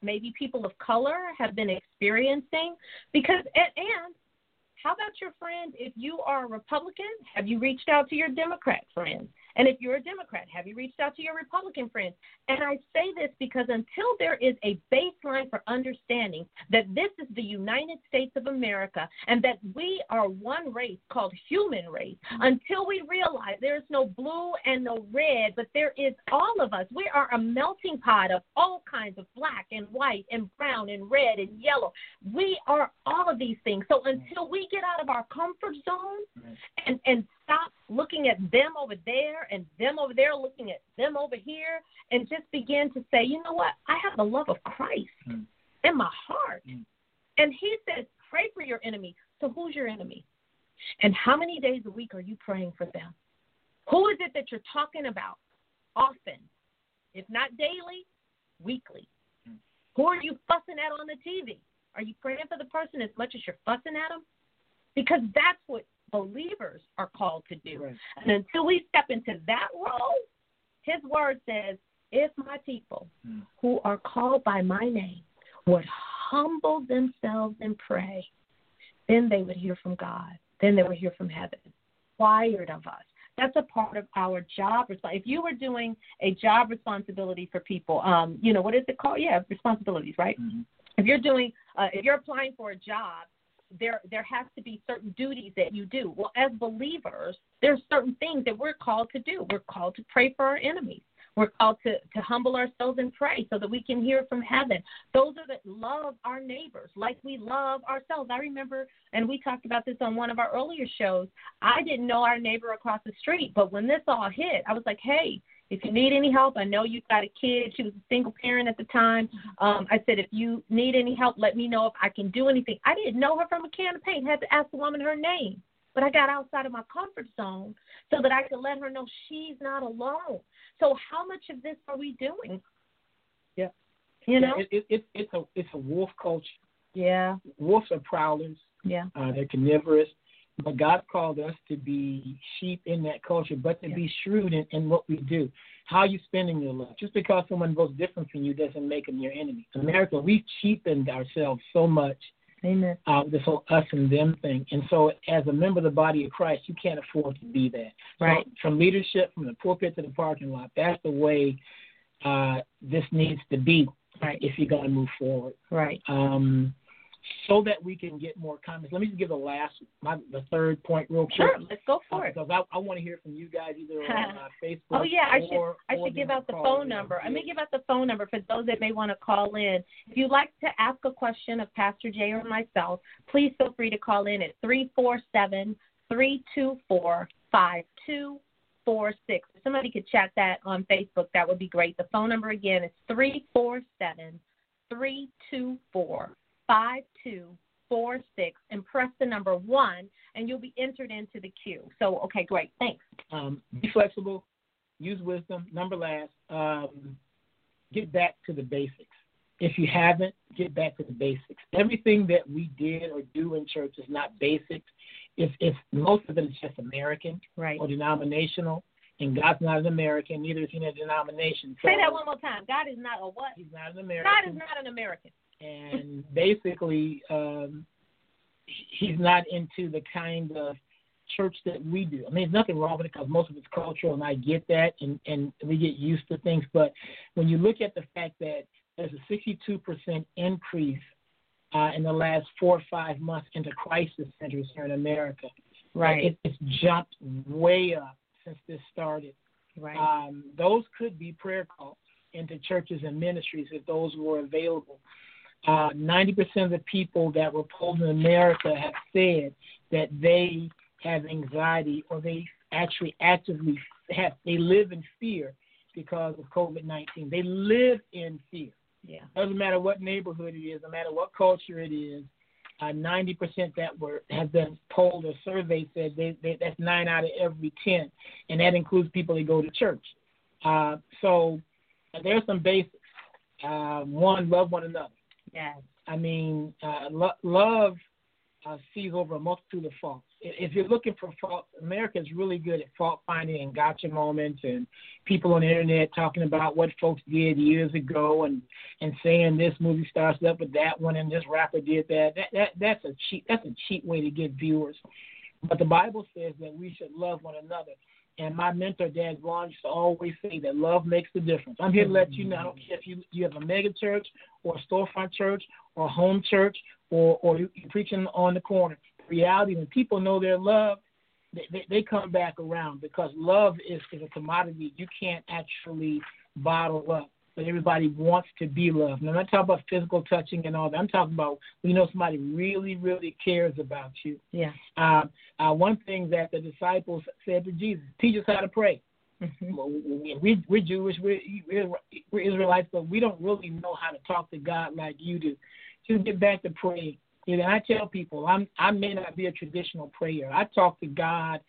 B: maybe people of color have been experiencing because and, and how about your friends if you are a republican have you reached out to your democrat friends and if you're a democrat have you reached out to your republican friends? And i say this because until there is a baseline for understanding that this is the united states of america and that we are one race called human race until we realize there is no blue and no red but there is all of us we are a melting pot of all kinds of black and white and brown and red and yellow. We are all of these things. So until we get out of our comfort zone and and stop looking at them over there and them over there looking at them over here and just begin to say you know what i have the love of christ
C: Mm.
B: in my heart
C: Mm.
B: and he says pray for your enemy so who's your enemy and how many days a week are you praying for them Who is it that you're talking about often? If not daily, weekly. Mm. Who are you fussing at on the TV? Are you praying for the person as much as you're fussing at them? Because that's what believers are called to do. Right. And until we step into that role, his word says, if my people mm. who are called by my name would humble themselves and pray, then they would hear from God. Then they would hear from heaven. Required of us. That's a part of our job. If you were doing a job responsibility for people, um, you know what is it called? Yeah, responsibilities, right? Mm-hmm. If you're doing, uh, if you're applying for a job, there there has to be certain duties that you do. Well, as believers, there's certain things that we're called to do. We're called to pray for our enemies. We're called to, to humble ourselves and pray so that we can hear from heaven. Those are that love our neighbors like we love ourselves. I remember, and we talked about this on one of our earlier shows. I didn't know our neighbor across the street, but when this all hit, I was like, hey, if you need any help, I know you've got a kid. She was a single parent at the time. Um, I said, if you need any help, let me know if I can do anything. I didn't know her from a can of paint. Had to ask the woman her name. But I got outside of my comfort zone so that I could let her know she's not alone. So how much of this are we doing?
C: Yeah.
B: You know,
C: yeah, it, it, it, it's a it's a wolf culture.
B: Yeah.
C: Wolves are prowlers.
B: Yeah.
C: Uh, they're carnivorous. But God called us to be sheep in that culture, but to yeah. be shrewd in, in what we do. How are you spending your life? Just because someone votes different from you doesn't make them your enemy. America, we've cheapened ourselves so much.
B: Amen.
C: Uh, this whole us and them thing. And so, as a member of the body of Christ, you can't afford to be that.
B: Right.
C: So from leadership, from the pulpit to the parking lot, that's the way uh, this needs to be.
B: Right.
C: If you're going to move forward.
B: Right.
C: Um, so that we can get more comments. Let me just give the last, my the third point real quick.
B: Sure, let's go for
C: uh, it. Because I, I want to hear from you guys either on uh, (laughs) Facebook.
B: oh yeah, I
C: or,
B: should I should give out the phone number. I'm gonna give out the phone number for those that may want to call in. If you'd like to ask a question of Pastor Jay or myself, please feel free to call in at three four seven three two four five two four six. If somebody could chat that on Facebook, that would be great. The phone number again is three four seven three two four 5246 and press the number one, and you'll be entered into the queue. So, okay, great. Thanks.
C: Um, be flexible, use wisdom. Number last, um, get back to the basics. If you haven't, get back to the basics. Everything that we did or do in church is not basics. If, if most of it is just American
B: right.
C: or denominational, and God's not an American, neither is he a denomination.
B: So, Say that one more time. God is not a what?
C: He's not an American.
B: God is not an American
C: and basically um, he's not into the kind of church that we do. I mean, there's nothing wrong with it because most of it's cultural, and I get that, and and we get used to things. But when you look at the fact that there's a 62% increase uh, in the last four or five months into crisis centers here in America,
B: right?
C: It, it's jumped way up since this started.
B: Right.
C: Um, those could be prayer calls into churches and ministries if those were available uh, 90% of the people that were polled in America have said that they have anxiety or they actually actively have, they live in fear because of COVID 19. They live in fear.
B: Yeah.
C: Doesn't matter what neighborhood it is, no matter what culture it is. Uh, 90% that were have been polled or surveyed said they, they, that's nine out of every 10, and that includes people that go to church. Uh, so uh, there's some basics. Uh, one, love one another.
B: Yes.
C: I mean, uh, lo- love uh, sees over a multitude of faults. If you're looking for faults, America is really good at fault finding and gotcha moments, and people on the internet talking about what folks did years ago, and and saying this movie star slept with that one, and this rapper did that. That that that's a cheap that's a cheap way to get viewers. But the Bible says that we should love one another. And my mentor, Dan Vaughn, used to always say that love makes the difference. I'm here to let you know. I don't care if you you have a mega church or a storefront church or a home church or or you're preaching on the corner. The reality, when people know their love, they, they, they come back around because love is, is a commodity you can't actually bottle up but everybody wants to be loved. And I'm not talking about physical touching and all that. I'm talking about you know somebody really, really cares about you.
B: Yeah.
C: Uh, uh, one thing that the disciples said to Jesus, teach us how to pray.
B: Mm-hmm.
C: We, we're Jewish, we're, we're Israelites, but we don't really know how to talk to God like you do. Just get back to praying. You know, I tell people I'm I may not be a traditional prayer. I talk to God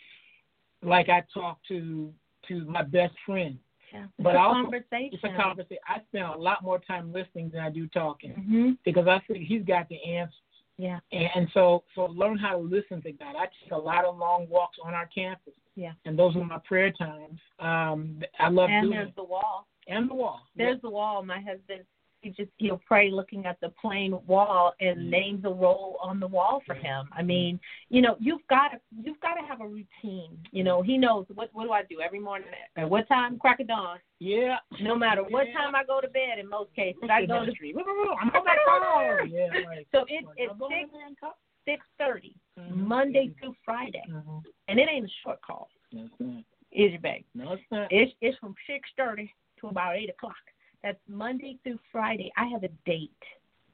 C: like I talk to to my best friend.
B: Yeah.
C: But
B: it's a
C: also,
B: conversation.
C: It's a conversation. I spend a lot more time listening than I do talking
B: hmm
C: because I think he's got the answers.
B: Yeah.
C: And, and so, so learn how to listen to God. I take a lot of long walks on our campus.
B: Yeah.
C: And those are my prayer times. Um, I love
B: And
C: doing
B: there's
C: it.
B: the wall.
C: And the wall.
B: There's the wall. My husband, he just he'll pray looking at the plain wall, and
C: Mm.
B: names will roll on the wall for him. I mean, you know, you've got to you've got to have a routine. You know, he knows what what do I do every morning at what time? Crack of dawn.
C: Yeah.
B: No matter what
C: Yeah.
B: time I go to bed. In most cases, I go to
C: ministry? Woo, woo, woo. I'm
B: my
C: oh, (laughs)
B: God.
C: Yeah, right.
B: so it, it's
C: going
B: six six thirty
C: Mhm.
B: Monday through Friday,
C: Mhm.
B: and it ain't a short call.
C: No, it's not.
B: Is your babe?
C: No, it's not.
B: It's it's from six thirty to about eight o'clock. That's Monday through Friday. I have a date.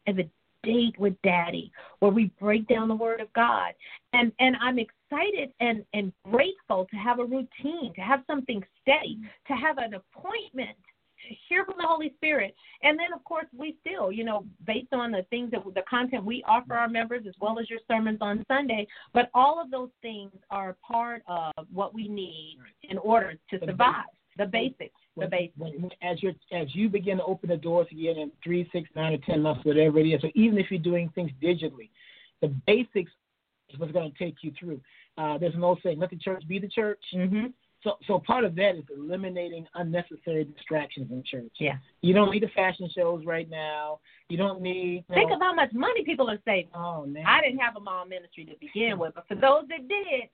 B: I have a date with Daddy where we break down the Word of God, and and I'm excited and and grateful to have a routine, to have something steady, to have an appointment. To hear from the Holy Spirit, and then of course we still, you know, based on the things that the content we offer our members, as well as your sermons on Sunday. But all of those things are part of what we need in order to survive. The basics. The basics.
C: when, when- as you as you begin to open the doors again in three, six, nine, or ten months, whatever it is, So even if you're doing things digitally, the basics is what's going to take you through. Uh, there's an old saying, "Let the church be the church."
B: Mm-hmm.
C: So, so part of that is eliminating unnecessary distractions in church.
B: Yeah.
C: You don't need the fashion shows right now. You don't need. You
B: Think
C: know,
B: of how much money people are saving.
C: Oh man.
B: I didn't have a mom ministry to begin with, but for those that did,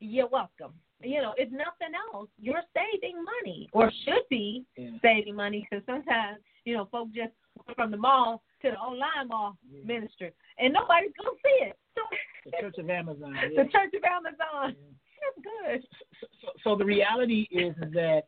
B: you're welcome. You know, if nothing else, you're saving money or should be
C: Yeah.
B: saving money because sometimes, you know, folks just went from the mall to the online mall
C: Yeah.
B: ministry and nobody's going to see it. So
C: The Church of Amazon. (laughs) yeah.
B: the Church of Amazon, that's good.
C: so, so, so the reality is that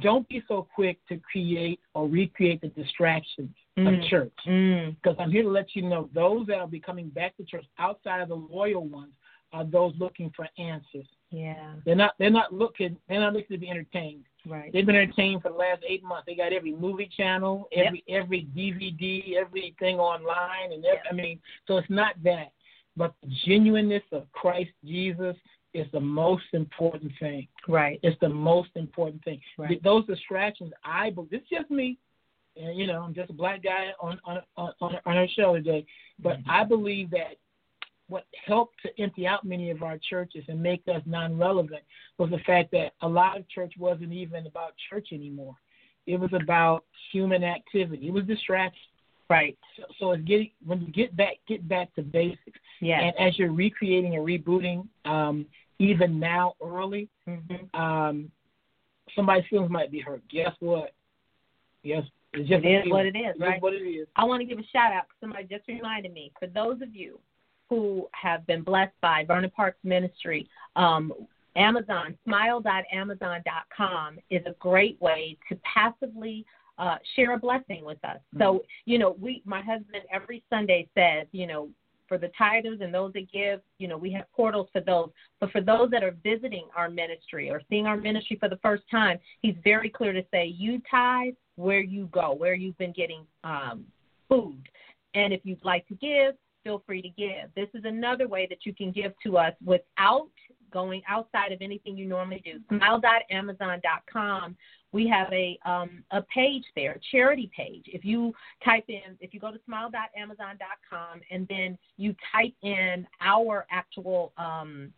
C: don't be so quick to create or recreate the distractions of
B: Mm.
C: church.
B: Mm.
C: Because I'm here to let you know those that are becoming back to church outside of the loyal ones are those looking for answers.
B: Yeah,
C: They're not they're not looking they're not looking to be entertained.
B: right.
C: They've been entertained for the last eight months. They got every movie channel, every every DVD, everything online, and every, I mean, so it's not that, but the genuineness of Christ Jesus is the most important thing.
B: Right.
C: It's the most important thing.
B: Right.
C: Th- Those distractions, I believe, it's just me. And, you know, I'm just a black guy on on on, on our show today, but
B: Mm-hmm.
C: I believe that what helped to empty out many of our churches and make us non-relevant was the fact that a lot of church wasn't even about church anymore. It was about human activity. It was distraction.
B: Right.
C: So, so it's getting when you get back get back to basics,
B: Yeah.
C: and as you're recreating and rebooting, um, even now early,
B: mm-hmm.
C: um, somebody's feelings might be hurt. Guess what? Yes, it's just
B: It is what it is,
C: It is
B: right?
C: what it is.
B: I want to give a shout out. Somebody just reminded me. For those of you who have been blessed by Vernon Parks Ministry, um, Amazon, smile.amazon.com is a great way to passively uh, share a blessing with us. So, you know, we, my husband every Sunday says, you know, for the tithers and those that give, you know, we have portals for those. But for those that are visiting our ministry or seeing our ministry for the first time, he's very clear to say, you tithe where you go, where you've been getting um, food. And if you'd like to give, feel free to give. This is another way that you can give to us without going outside of anything you normally do. Smile.amazon.com. We have a um, a page there, a charity page. If you type in, if you go to smile.amazon.com and then you type in our actual um,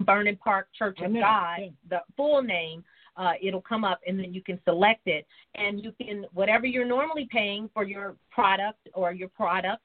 B: Vernon Park Church of God, the full name, uh, it'll come up and then you can select it and you can whatever you're normally paying for your product or your products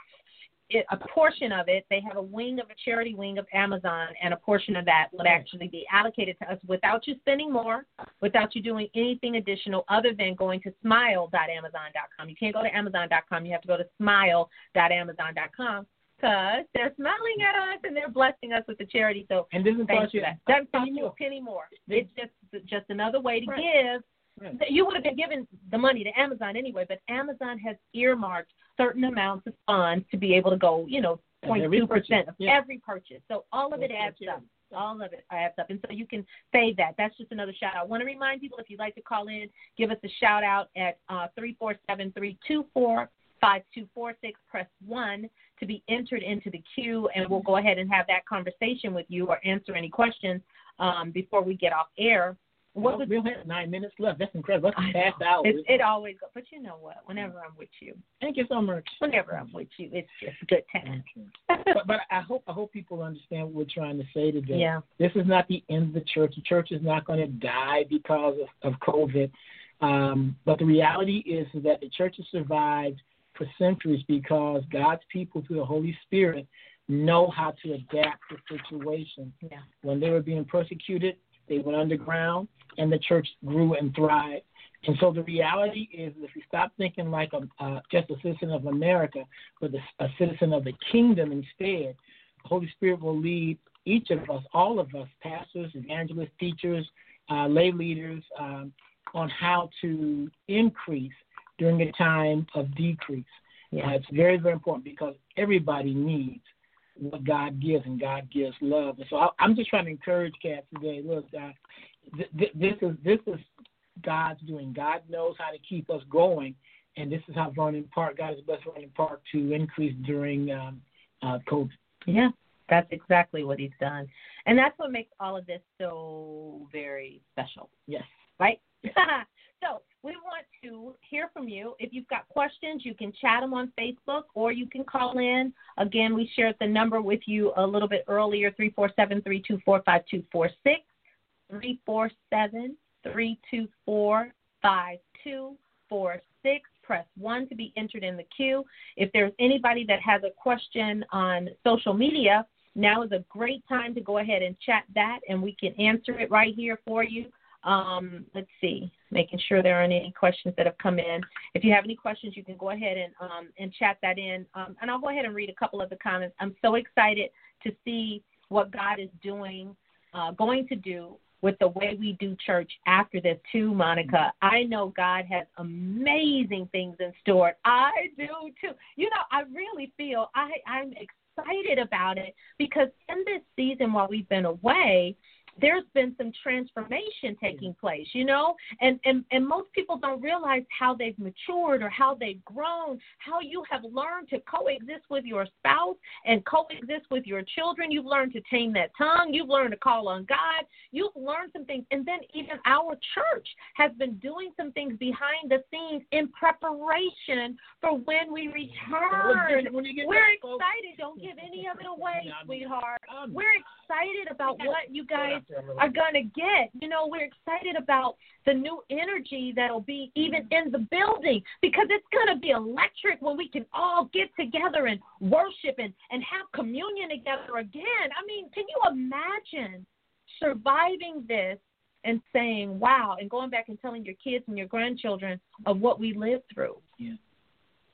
B: it, a portion of it they have a wing of a charity wing of amazon and a portion of that would actually be allocated to us without you spending more without you doing anything additional other than going to smile.amazon.com you can't go to amazon.com you have to go to smile.amazon.com because they're smiling at us and they're blessing us with the charity so
C: And doesn't cost you
B: that. Doesn't cost you a penny more. It's just just another way to
C: Right.
B: give.
C: Right.
B: You would have been given the money to Amazon anyway, but Amazon has earmarked certain amounts of funds to be able to go, you know,
C: Of
B: 0.2
C: every
B: percent of
C: yeah.
B: every purchase. So all of it adds up. All of it adds up, and so you can save that. That's just another shout out. I want to remind people if you'd like to call in, give us a shout out at uh, three four seven three two four 5246. Press 1 to be entered into the queue, and we'll go ahead and have that conversation with you or answer any questions um, before we get off air.
C: What well, we only have nine minutes left. That's incredible. That's fast hour.
B: It, it always goes. But you know what? Whenever I'm with you.
C: Thank you so much.
B: Whenever I'm with you, it's just good time. (laughs)
C: but, but I hope I hope people understand what we're trying to say today.
B: Yeah.
C: This is not the end of the church. The church is not going to die because of, of COVID. Um, but the reality is that the church has survived for centuries because God's people, through the Holy Spirit, know how to adapt to situations.
B: Yeah.
C: When they were being persecuted, they went underground, and the church grew and thrived. And so the reality is, if we stop thinking like a, uh, just a citizen of America, but a, a citizen of the kingdom instead, the Holy Spirit will lead each of us, all of us, pastors, evangelists, teachers, uh, lay leaders, um, on how to increase during a time of decrease.
B: Yeah.
C: Uh, it's very, very important because everybody needs what God gives, and God gives love. And so I, am just trying to encourage cats today. Look, uh, th- th- this is this is God's doing. God knows how to keep us going, and this is how Vernon Park, God has blessed Vernon Park to increase during um, uh, COVID.
B: Yeah, that's exactly what He's done, and that's what makes all of this so very special.
C: Yes.
B: Right. (laughs) so we want to hear from you. If you've got questions, you can chat them on Facebook or you can call in. Again, we shared the number with you a little bit earlier 347 324 5246. 347 324 5246. Press 1 to be entered in the queue. If there's anybody that has a question on social media, now is a great time to go ahead and chat that, and we can answer it right here for you. Um, let's see, making sure there aren't any questions that have come in. If you have any questions, you can go ahead and um, and chat that in, um, and I'll go ahead and read a couple of the comments. I'm so excited to see what God is doing, uh, going to do with the way we do church after this too, Monica. I know God has amazing things in store. I do too. You know, I really feel I I'm excited about it because in this season while we've been away there's been some transformation taking place, you know? And, and and most people don't realize how they've matured or how they've grown, how you have learned to coexist with your spouse and coexist with your children. You've learned to tame that tongue, you've learned to call on God, you've learned some things. And then even our church has been doing some things behind the scenes in preparation for when we return.
C: When
B: We're excited. Don't give any of it away, sweetheart. We're excited about what you guys are going to get. You know, we're excited about the new energy that'll be even in the building because it's going to be electric when we can all get together and worship and, and have communion together again. I mean, can you imagine surviving this and saying, wow, and going back and telling your kids and your grandchildren of what we lived through?
C: Yeah.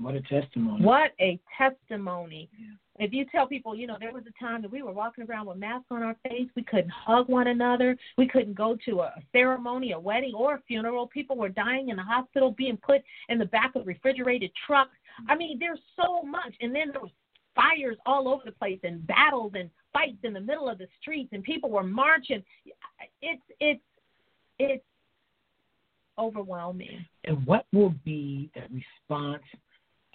C: What a testimony.
B: What a testimony. Yeah. If you tell people, you know, there was a time that we were walking around with masks on our face, we couldn't hug one another, we couldn't go to a ceremony, a wedding, or a funeral. People were dying in the hospital, being put in the back of refrigerated trucks. I mean, there's so much. And then there was fires all over the place and battles and fights in the middle of the streets and people were marching. It's it's it's overwhelming.
C: And what will be the response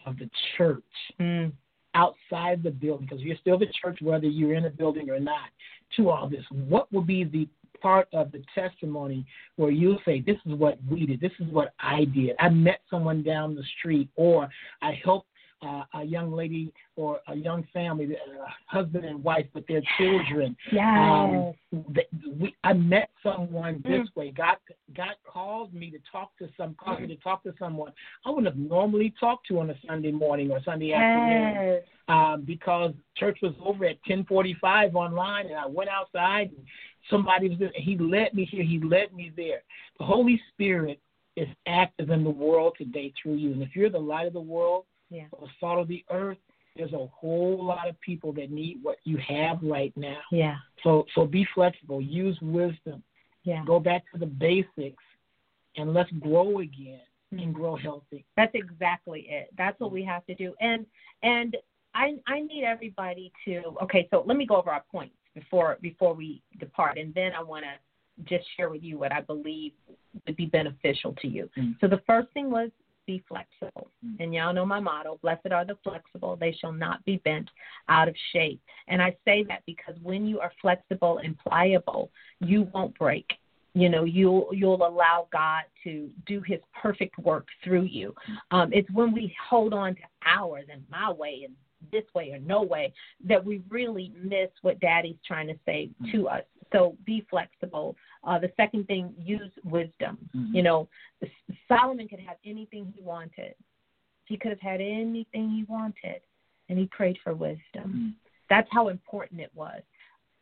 C: of the church
B: mm.
C: outside the building, because you're still the church whether you're in a building or not, to all this? What will be the part of the testimony where you'll say, This is what we did, this is what I did. I met someone down the street, or I helped uh, a young lady or a young family, uh, husband and wife with their children.
B: Yes.
C: Um, we, I met someone this mm. way. God, God called me to talk to some, called me to talk to someone I wouldn't have normally talked to on a Sunday morning or Sunday
B: yes.
C: afternoon, um, because church was over at 10:45 online, and I went outside and somebody was there. He led me here. He led me there. The Holy Spirit is active in the world today through you, and if you're the light of the world
B: yeah.
C: the salt of the earth, there's a whole lot of people that need what you have right now.
B: Yeah.
C: So so be flexible. Use wisdom.
B: Yeah.
C: Go back to the basics, and let's grow again mm-hmm. and grow healthy.
B: That's exactly it. That's what we have to do. And and I I need everybody to okay. So let me go over our points before before we depart, and then I want to just share with you what I believe would be beneficial to you.
C: Mm-hmm.
B: So the first thing was be flexible.
C: Mm.
B: And y'all know my motto blessed are the flexible, they shall not be bent out of shape. And I say that because when you are flexible and pliable, you won't break. You know, you'll you'll allow God to do His perfect work through you. Um, it's when we hold on to ours and my way and this way or no way that we really miss what Daddy's trying to say to us. So be flexible. Uh, the second thing, use wisdom.
C: Mhm.
B: You know, Solomon could have anything he wanted. He could have had anything he wanted, and he prayed for wisdom.
C: Mhm.
B: That's how important it was.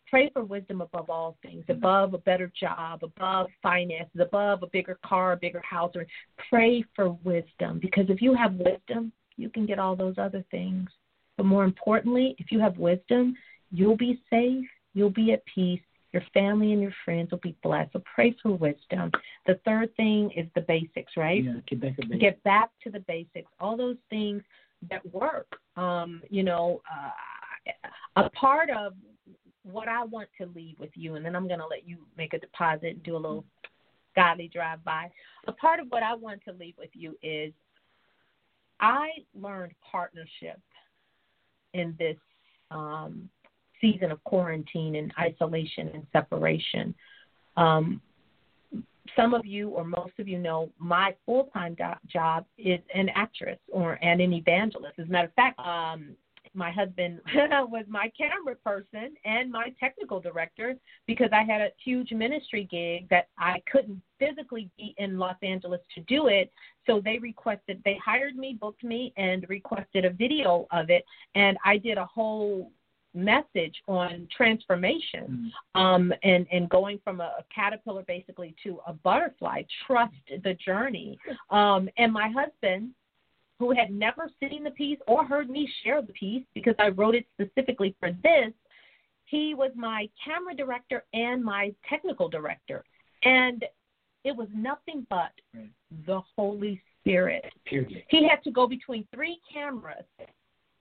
B: Pray for wisdom above all things, above a better job, above finances, above a bigger car, a bigger house. Or pray for wisdom because if you have wisdom, you can get all those other things. But more importantly, if you have wisdom, you'll be safe, you'll be at peace, your family and your friends will be blessed. So pray for wisdom. The third thing is the basics, right?
C: Yeah, get back to basics.
B: Get back to the basics. All those things that work. Um, you know, uh, a part of what I want to leave with you, and then I'm going to let you make a deposit and do a little godly drive by. A part of what I want to leave with you is I learned partnership in this um, season of quarantine and isolation and separation. Um, some of you or most of you know my full time do- job is an actress or and an evangelist. As a matter of fact, um, my husband (laughs) was my camera person and my technical director because I had a huge ministry gig that I couldn't physically be in Los Angeles to do it. So they requested, they hired me, booked me, and requested a video of it. And I did a whole message on transformation
C: Mhm.
B: um, and, and going from a, a caterpillar basically to a butterfly. Trust the journey. Um, and my husband, who had never seen the piece or heard me share the piece because I wrote it specifically for this, he was my camera director and my technical director. And it was nothing but
C: Right.
B: the Holy Spirit.
C: Period.
B: He had to go between three cameras.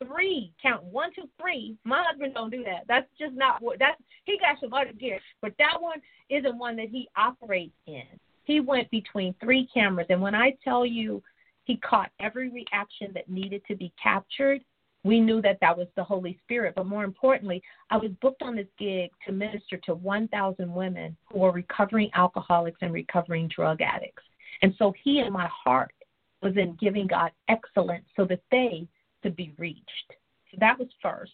B: Three, count one, two, three. My husband don't do that. That's just not what that's he got some other gear. But that one isn't one that he operates in. He went between three cameras and when I tell you he caught every reaction that needed to be captured, we knew that that was the Holy Spirit. But more importantly, I was booked on this gig to minister to 1,000 women who are recovering alcoholics and recovering drug addicts. And so he in my heart was in giving God excellence so that they could be reached. So that was first.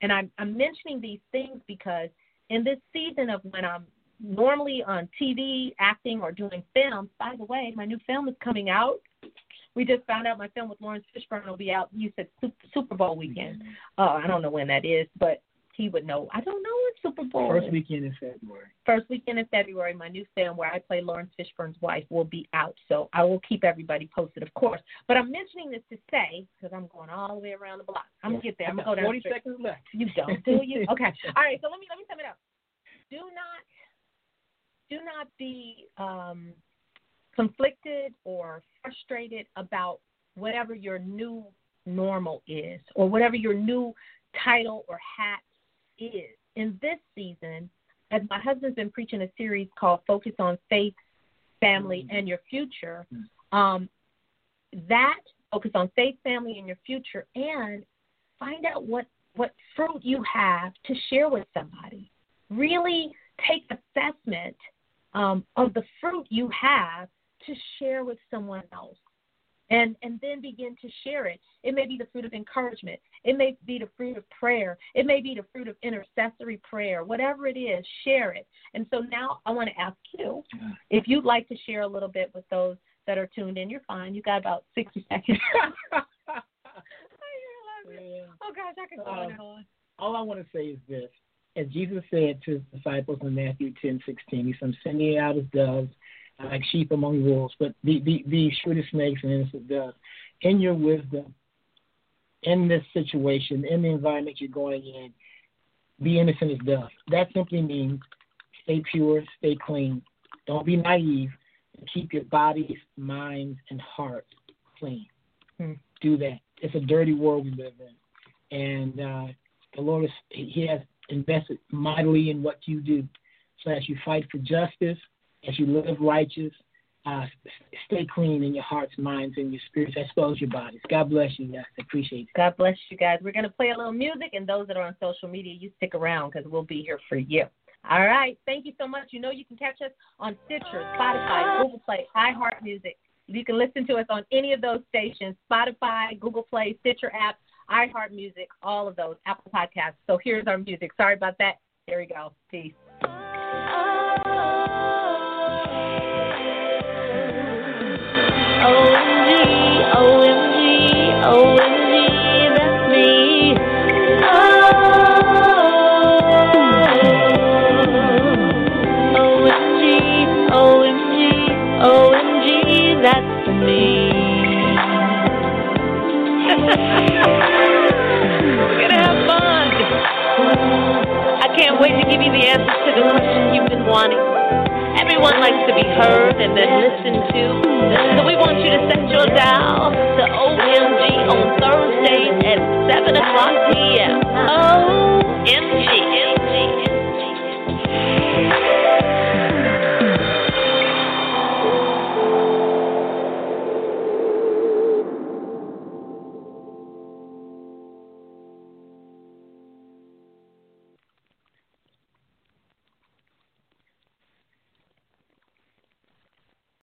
B: And I'm, I'm mentioning these things because in this season of when I'm normally on TV acting or doing films, by the way, my new film is coming out. We just found out my film with Laurence Fishburne will be out. You said Super Bowl weekend. Uh, I don't know when that is, but he would know. I don't know when Super Bowl
C: First weekend in February.
B: First weekend in February, my new film where I play Laurence Fishburne's wife will be out. So I will keep everybody posted, of course. But I'm mentioning this to say, because I'm going all the way around the block. I'm going to get there. I'm going to go down.
C: Forty seconds left.
B: You don't, do you? (laughs) Okay. All right. So let me let me sum it up. Do not do not be um, conflicted or frustrated about whatever your new normal is or whatever your new title or hat is. In this season, as my husband's been preaching a series called Focus on Faith, Family, and Your Future, um, that focus on faith, family, and your future, and find out what what fruit you have to share with somebody. Really take assessment um, of the fruit you have to share with someone else. And, and then begin to share it. It may be the fruit of encouragement. It may be the fruit of prayer. It may be the fruit of intercessory prayer. Whatever it is, share it. And so now I want to ask you if you'd like to share a little bit with those that are tuned in. You're fine. You got about 60 (laughs) seconds. (laughs) Oh gosh, I could go
C: Um,
B: and on.
C: all I want to say is this. As Jesus said to his disciples in Matthew ten sixteen, he said, I'm sending you out as doves, like sheep among wolves, but be, be, be shrewd as snakes and innocent doves. In your wisdom, in this situation, in the environment you're going in, be innocent as doves. That simply means stay pure, stay clean. Don't be naive, and keep your bodies, minds, and hearts clean.
B: Hmm.
C: Do that. It's a dirty world we live in. And uh, the Lord is He has invested mightily in what you do. So as you fight for justice, as you live righteous, uh, stay clean in your hearts, minds, and your spirits, as well as your bodies. God bless you guys. I appreciate it.
B: God bless you guys. We're going to play a little music, and those that are on social media, you stick around because we'll be here for you. All right. Thank you so much. You know you can catch us on Stitcher, Spotify, Google Play, iHeartMusic. You can listen to us on any of those stations Spotify, Google Play, Stitcher app, iHeartMusic, all of those, Apple Podcasts. So here's our music. Sorry about that. Here we go. Peace.
A: Answers to the questions you've been wanting. Everyone likes to be heard and then listened to. So we want you to set your dial to OMG on Thursdays at 7 o'clock p.m. Oh.